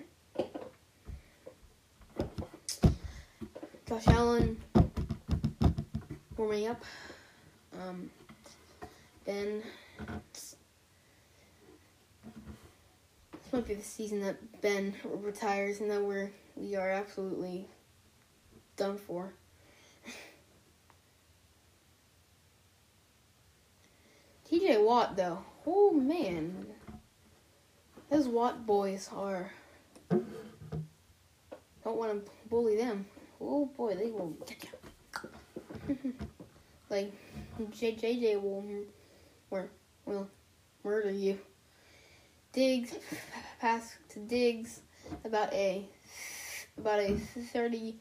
Josh Allen warming up. Um, Ben. This might be the season that Ben retires and that we're we are absolutely done for. *laughs* TJ Watt though, oh man, those Watt boys are. Don't want to bully them. Oh boy, they will get you. *laughs* like JJJ will will will murder you. Diggs pass to Diggs about a about a thirty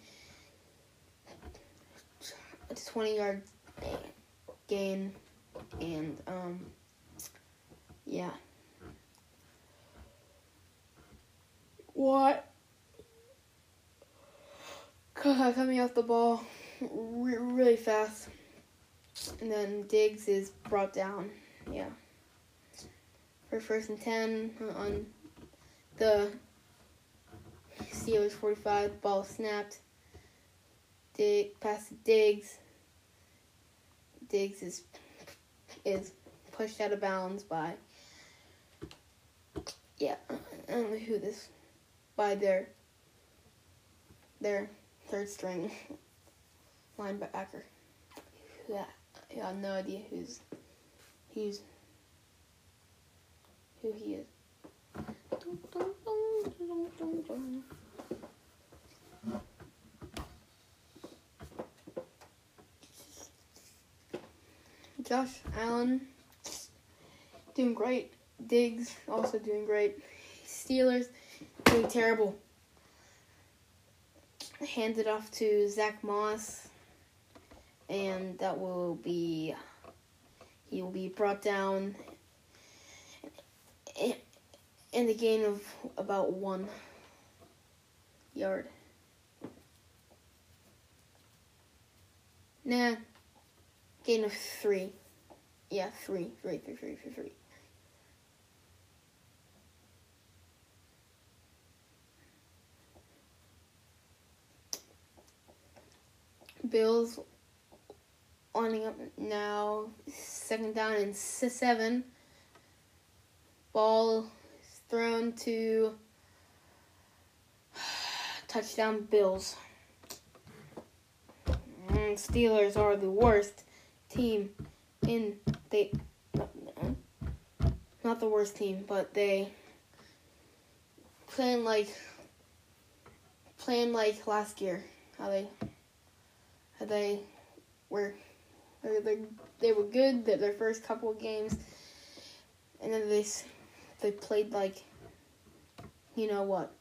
to twenty yard gain and um yeah. What? coming off the ball really fast. And then Diggs is brought down. Yeah. For first and 10 uh, on the Steelers 45, ball snapped. Dig, pass to Diggs. Diggs is is pushed out of bounds by yeah, I don't know who this by their their third string *laughs* linebacker. Yeah, I have no idea who's who's who he is. Josh Allen doing great. Diggs also doing great. Steelers doing terrible. Handed off to Zack Moss, and that will be will be brought down in the gain of about one yard. Nah, gain of three. Yeah, three, three, three, three, three, three. Bills lining up now. Second down and seven. Ball thrown to *sighs* touchdown Bills. Mm, Steelers are the worst team in they not the worst team, but they playing like playing like last year. How they how they were they, they were good their, their first couple of games, and then they they played like you know what.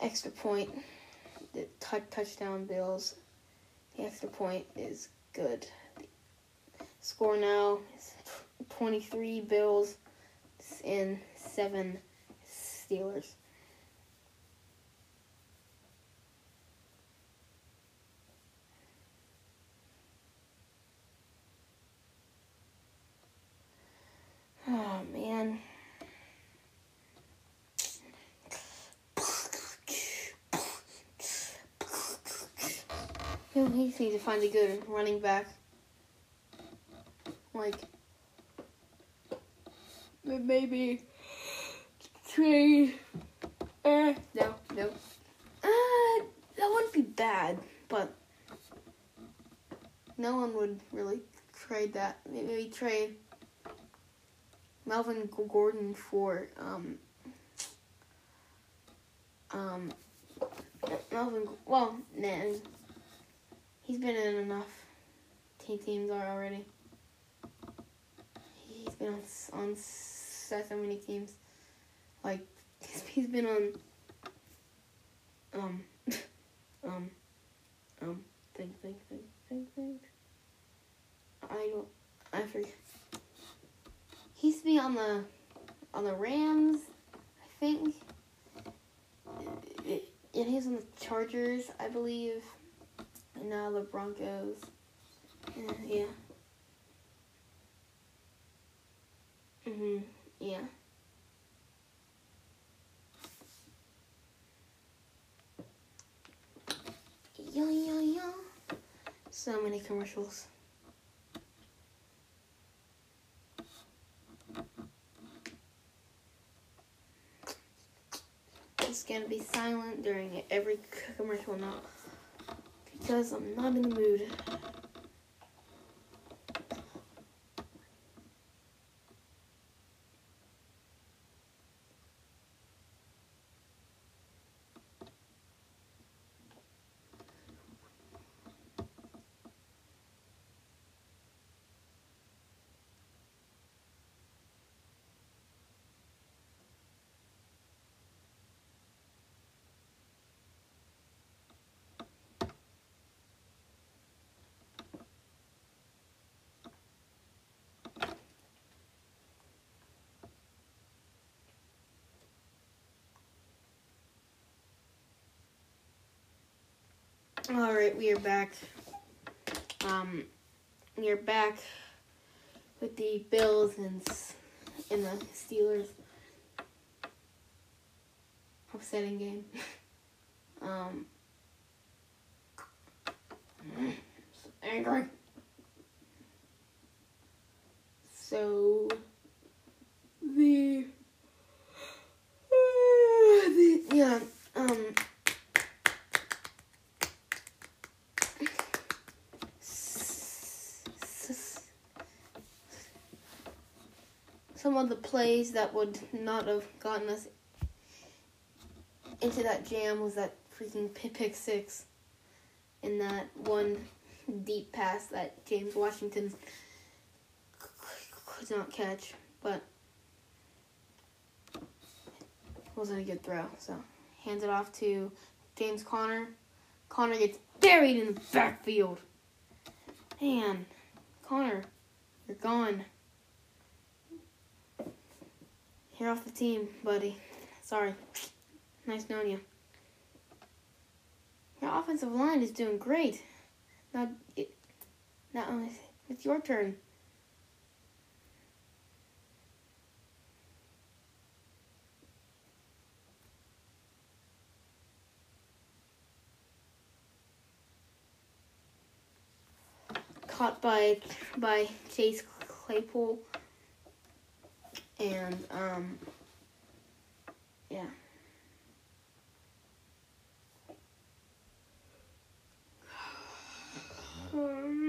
extra point, the t- touchdown Bills. The extra point is good. Score now is 23 Bills and 7 Steelers. Oh man. He needs to find a good running back. Like maybe trade. Uh, no, no. Uh, that wouldn't be bad, but no one would really trade that. Maybe trade Melvin Gordon for um um Melvin. Well, man, he's been in enough team teams are already. He's been on on so many teams. Like *laughs* he's been on um *laughs* um um think think think think think. I don't I forget. He used to be on the on the Rams, I think. And he's on the Chargers, I believe. And now the Broncos. Yeah. Mhm. Yeah. Yo yo yo. So many commercials. It's gonna be silent during every commercial now because I'm not in the mood. All right, we are back. Um, we are back with the Bills and and the Steelers. Upsetting game. *laughs* um, so angry. So the *sighs* the yeah um. Some of the plays that would not have gotten us into that jam was that freaking pi- pick six and that one deep pass that James Washington could not catch, but wasn't a good throw. So hands it off to James Conner. Conner gets buried in the backfield. Man, Conner, you're gone. You're off the team, buddy. Sorry. Nice knowing you. Your offensive line is doing great. Now, it, now it's your turn. Caught by by Chase Claypool and um yeah. All *sighs*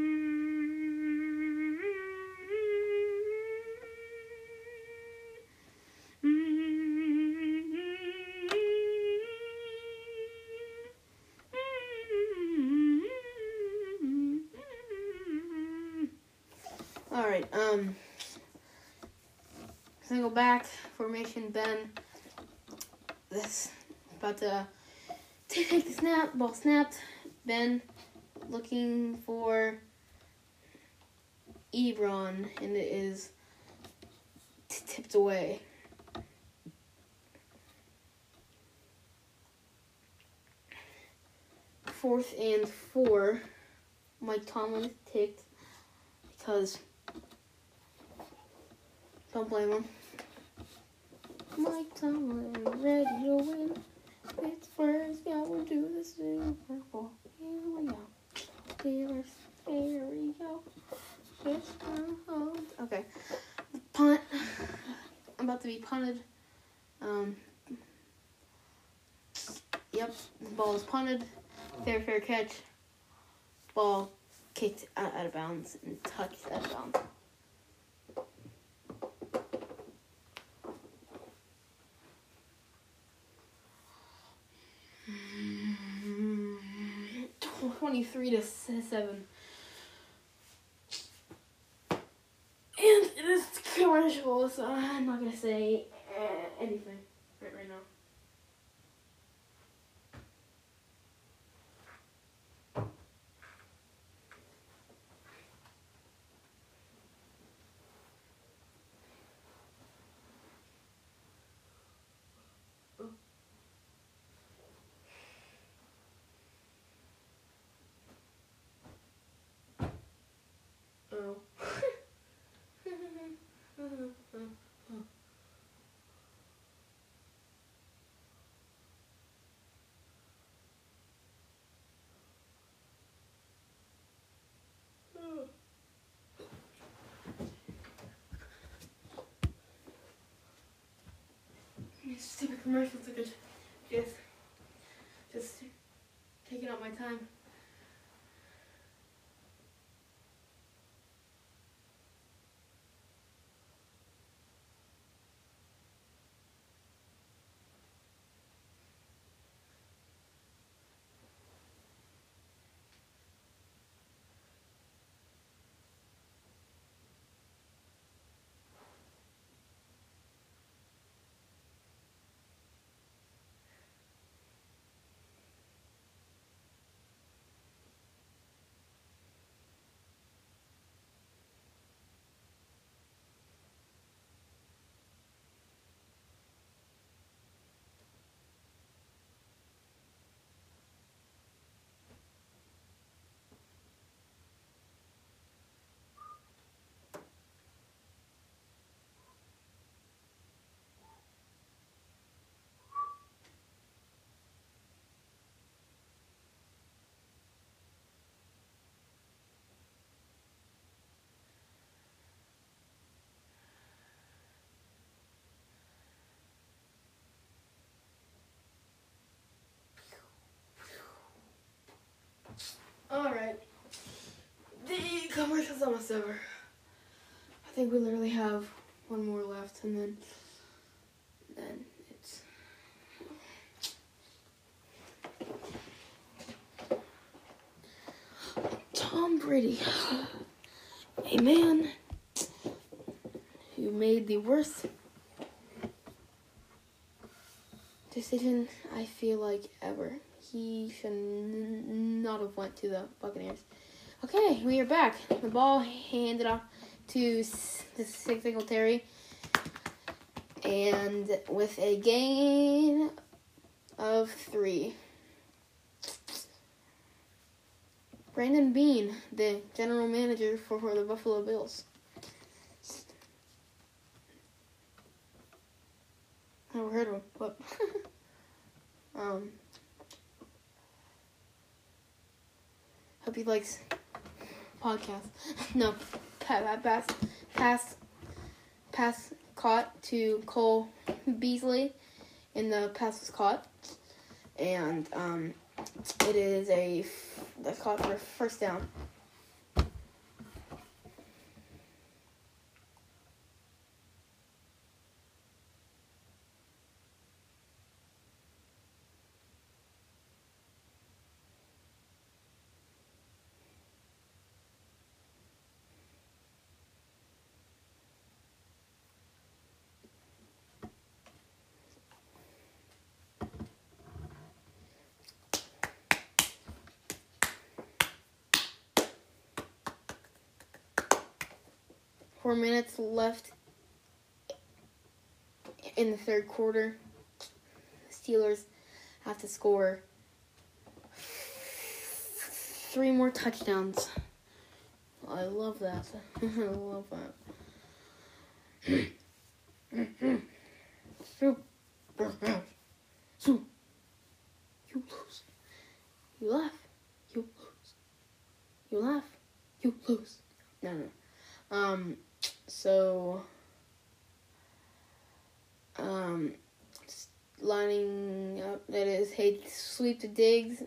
Ben. This about to take the snap, ball snapped. Ben looking for Ebron, and it is t- tipped away. Fourth and four. Mike Tomlin ticked because don't blame him. Mike Tomlin ready to win. Pittsburgh's going do the Super Bowl. Here we go. Steelers, here we go. Pittsburgh home. Okay. Punt. I'm about to be punted. Um. Yep. The ball is punted. Fair, fair catch. Ball kicked out, out of bounds and touched out of bounds. Twenty-three to seven. And it is commercial, so I'm not gonna say uh, anything right, right now. Oh. These stupid commercials are just, just, just taking up my time. Alright. The commercial's almost over. I think we literally have one more left and then then it's Tom Brady. A man who made the worst decision I feel like ever. He should not have went to the Buccaneers. Okay, we are back. The ball handed off to Singletary, and with a gain of three. Brandon Beane, the general manager for, for the Buffalo Bills. Never heard of him, but *laughs* um, hope he likes podcasts. *laughs* no, pa- pass, pass, pass caught to Cole Beasley, and the pass was caught, and um, it is a that's caught for first down. Four minutes left in the third quarter. Steelers have to score three more touchdowns. I love that. *laughs* I love that. Super. *clears throat* You lose. You laugh. You lose. You laugh. You lose. No, no. Um, so, um, lining up, that is, hey, sweep to Diggs,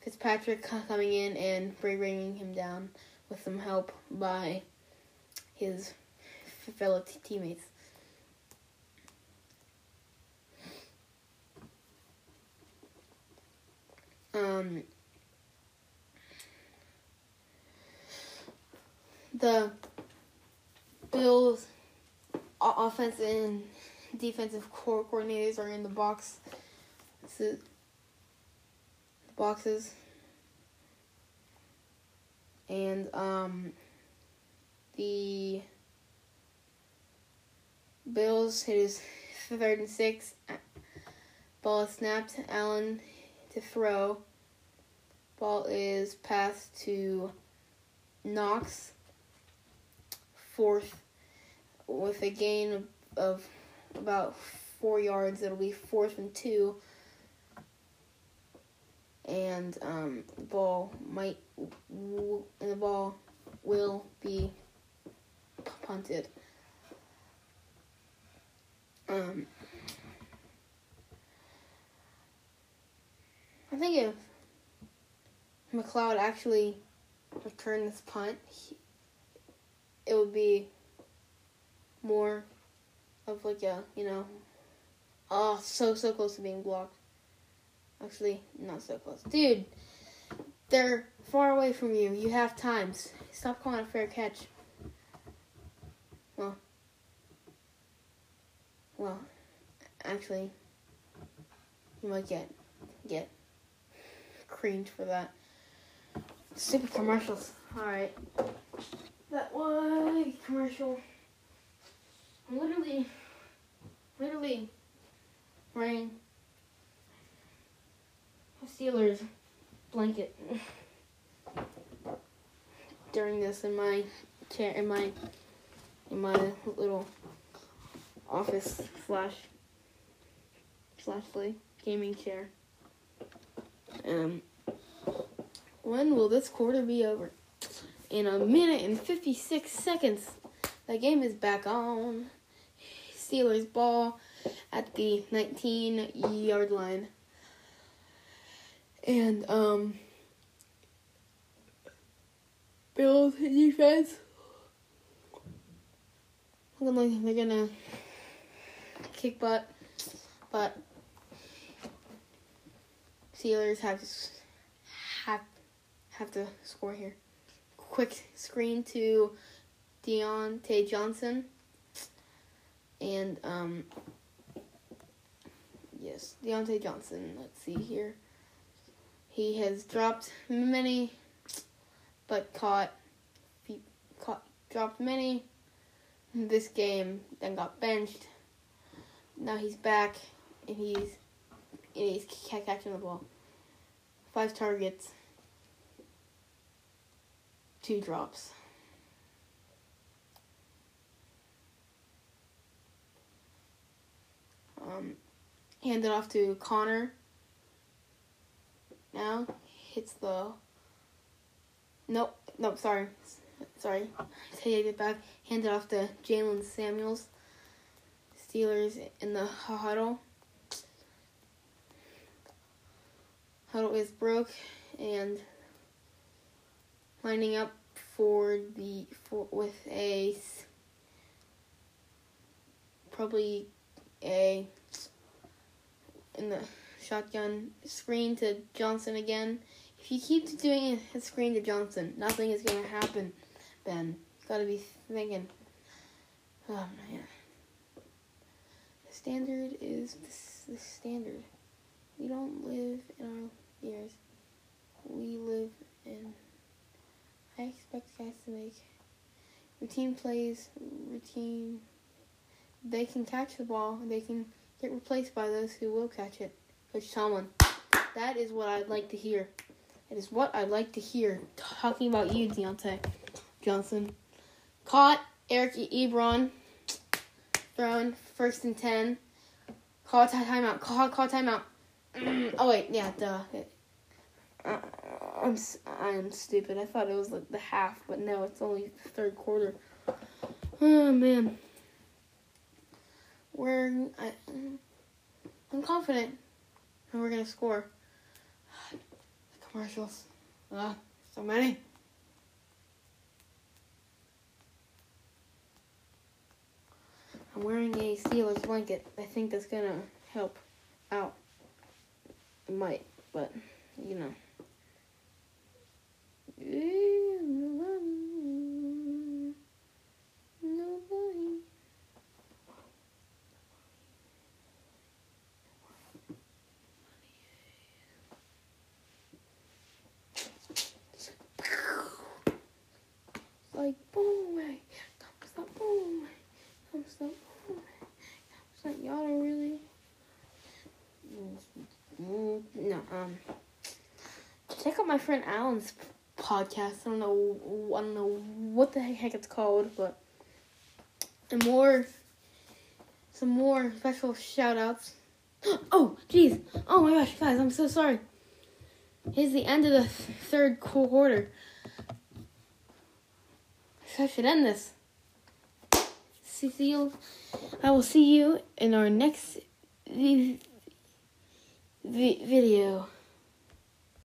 Fitzpatrick coming in and bringing him down with some help by his fellow t- teammates. Um, the Bills offense and defensive coordinators are in the box. The boxes. And um the Bills hit his third and six. Ball snapped. Allen to throw. Ball is passed to Knox. Fourth with a gain of, of about four yards. It'll be fourth and two. And um, the ball might, and the ball will be punted. Um, I think if McCloud actually returned this punt, he, it would be more of like a, you know, oh, so, so close to being blocked. Actually, not so close. Dude, they're far away from you. You have times. Stop calling a fair catch. Well, well, actually, you might get, get creamed for that. Stupid commercials. Alright. That was commercial. Literally, literally wearing a Steelers blanket during this in my chair, in my, in my little office slash, slash gaming chair. Um, when will this quarter be over? In a minute and 56 seconds. The game is back on. Steelers ball at the 19 yard line. And, um, Bills defense. Looking like they're gonna kick butt, but Steelers have to have have to score here. Quick screen to Diontae Johnson, and um, yes, Diontae Johnson. Let's see here. He has dropped many, but caught, he caught dropped many this game. Then got benched. Now he's back, and he's and he's catching the ball. Five targets, two drops. Um, hand it off to Conner. Now hits the. Nope, nope. Sorry, sorry. *laughs* Take it back. Hand it off to Jaylen Samuels. Steelers in the huddle. Huddle is broke and lining up for the for with a probably a in the shotgun screen to Johnson again. If you keep doing a screen to Johnson, nothing is gonna happen. Ben, gotta be thinking. Oh man, the standard is the, the standard. We don't live in our years. We live in. I expect guys to make routine plays, routine. They can catch the ball. They can get replaced by those who will catch it. Coach Tomlin. That is what I'd like to hear. It is what I'd like to hear. Talking about you, Diontae Johnson. Caught Eric Ebron. Thrown first and ten. Call a timeout. Call call timeout. oh wait, yeah, duh. Uh, I'm I'm stupid. I thought it was like the half, but no, it's only the third quarter. Oh man, we're I, I'm confident, and we're gonna score. The *sighs* commercials, ah, so many. I'm wearing a Steelers blanket. I think that's gonna help out. It might, but you know. Boom, comes the boom, comes the boom, comes the y'all don't really. No, um check out my friend Alan's podcast. I don't know. I don't know what the heck it's called, but and more, some more special shout outs. *gasps* Oh, jeez. Oh my gosh, guys, I'm so sorry. It's the end of the th- third quarter. I should end this. See you. I will see you in our next vi- vi- video.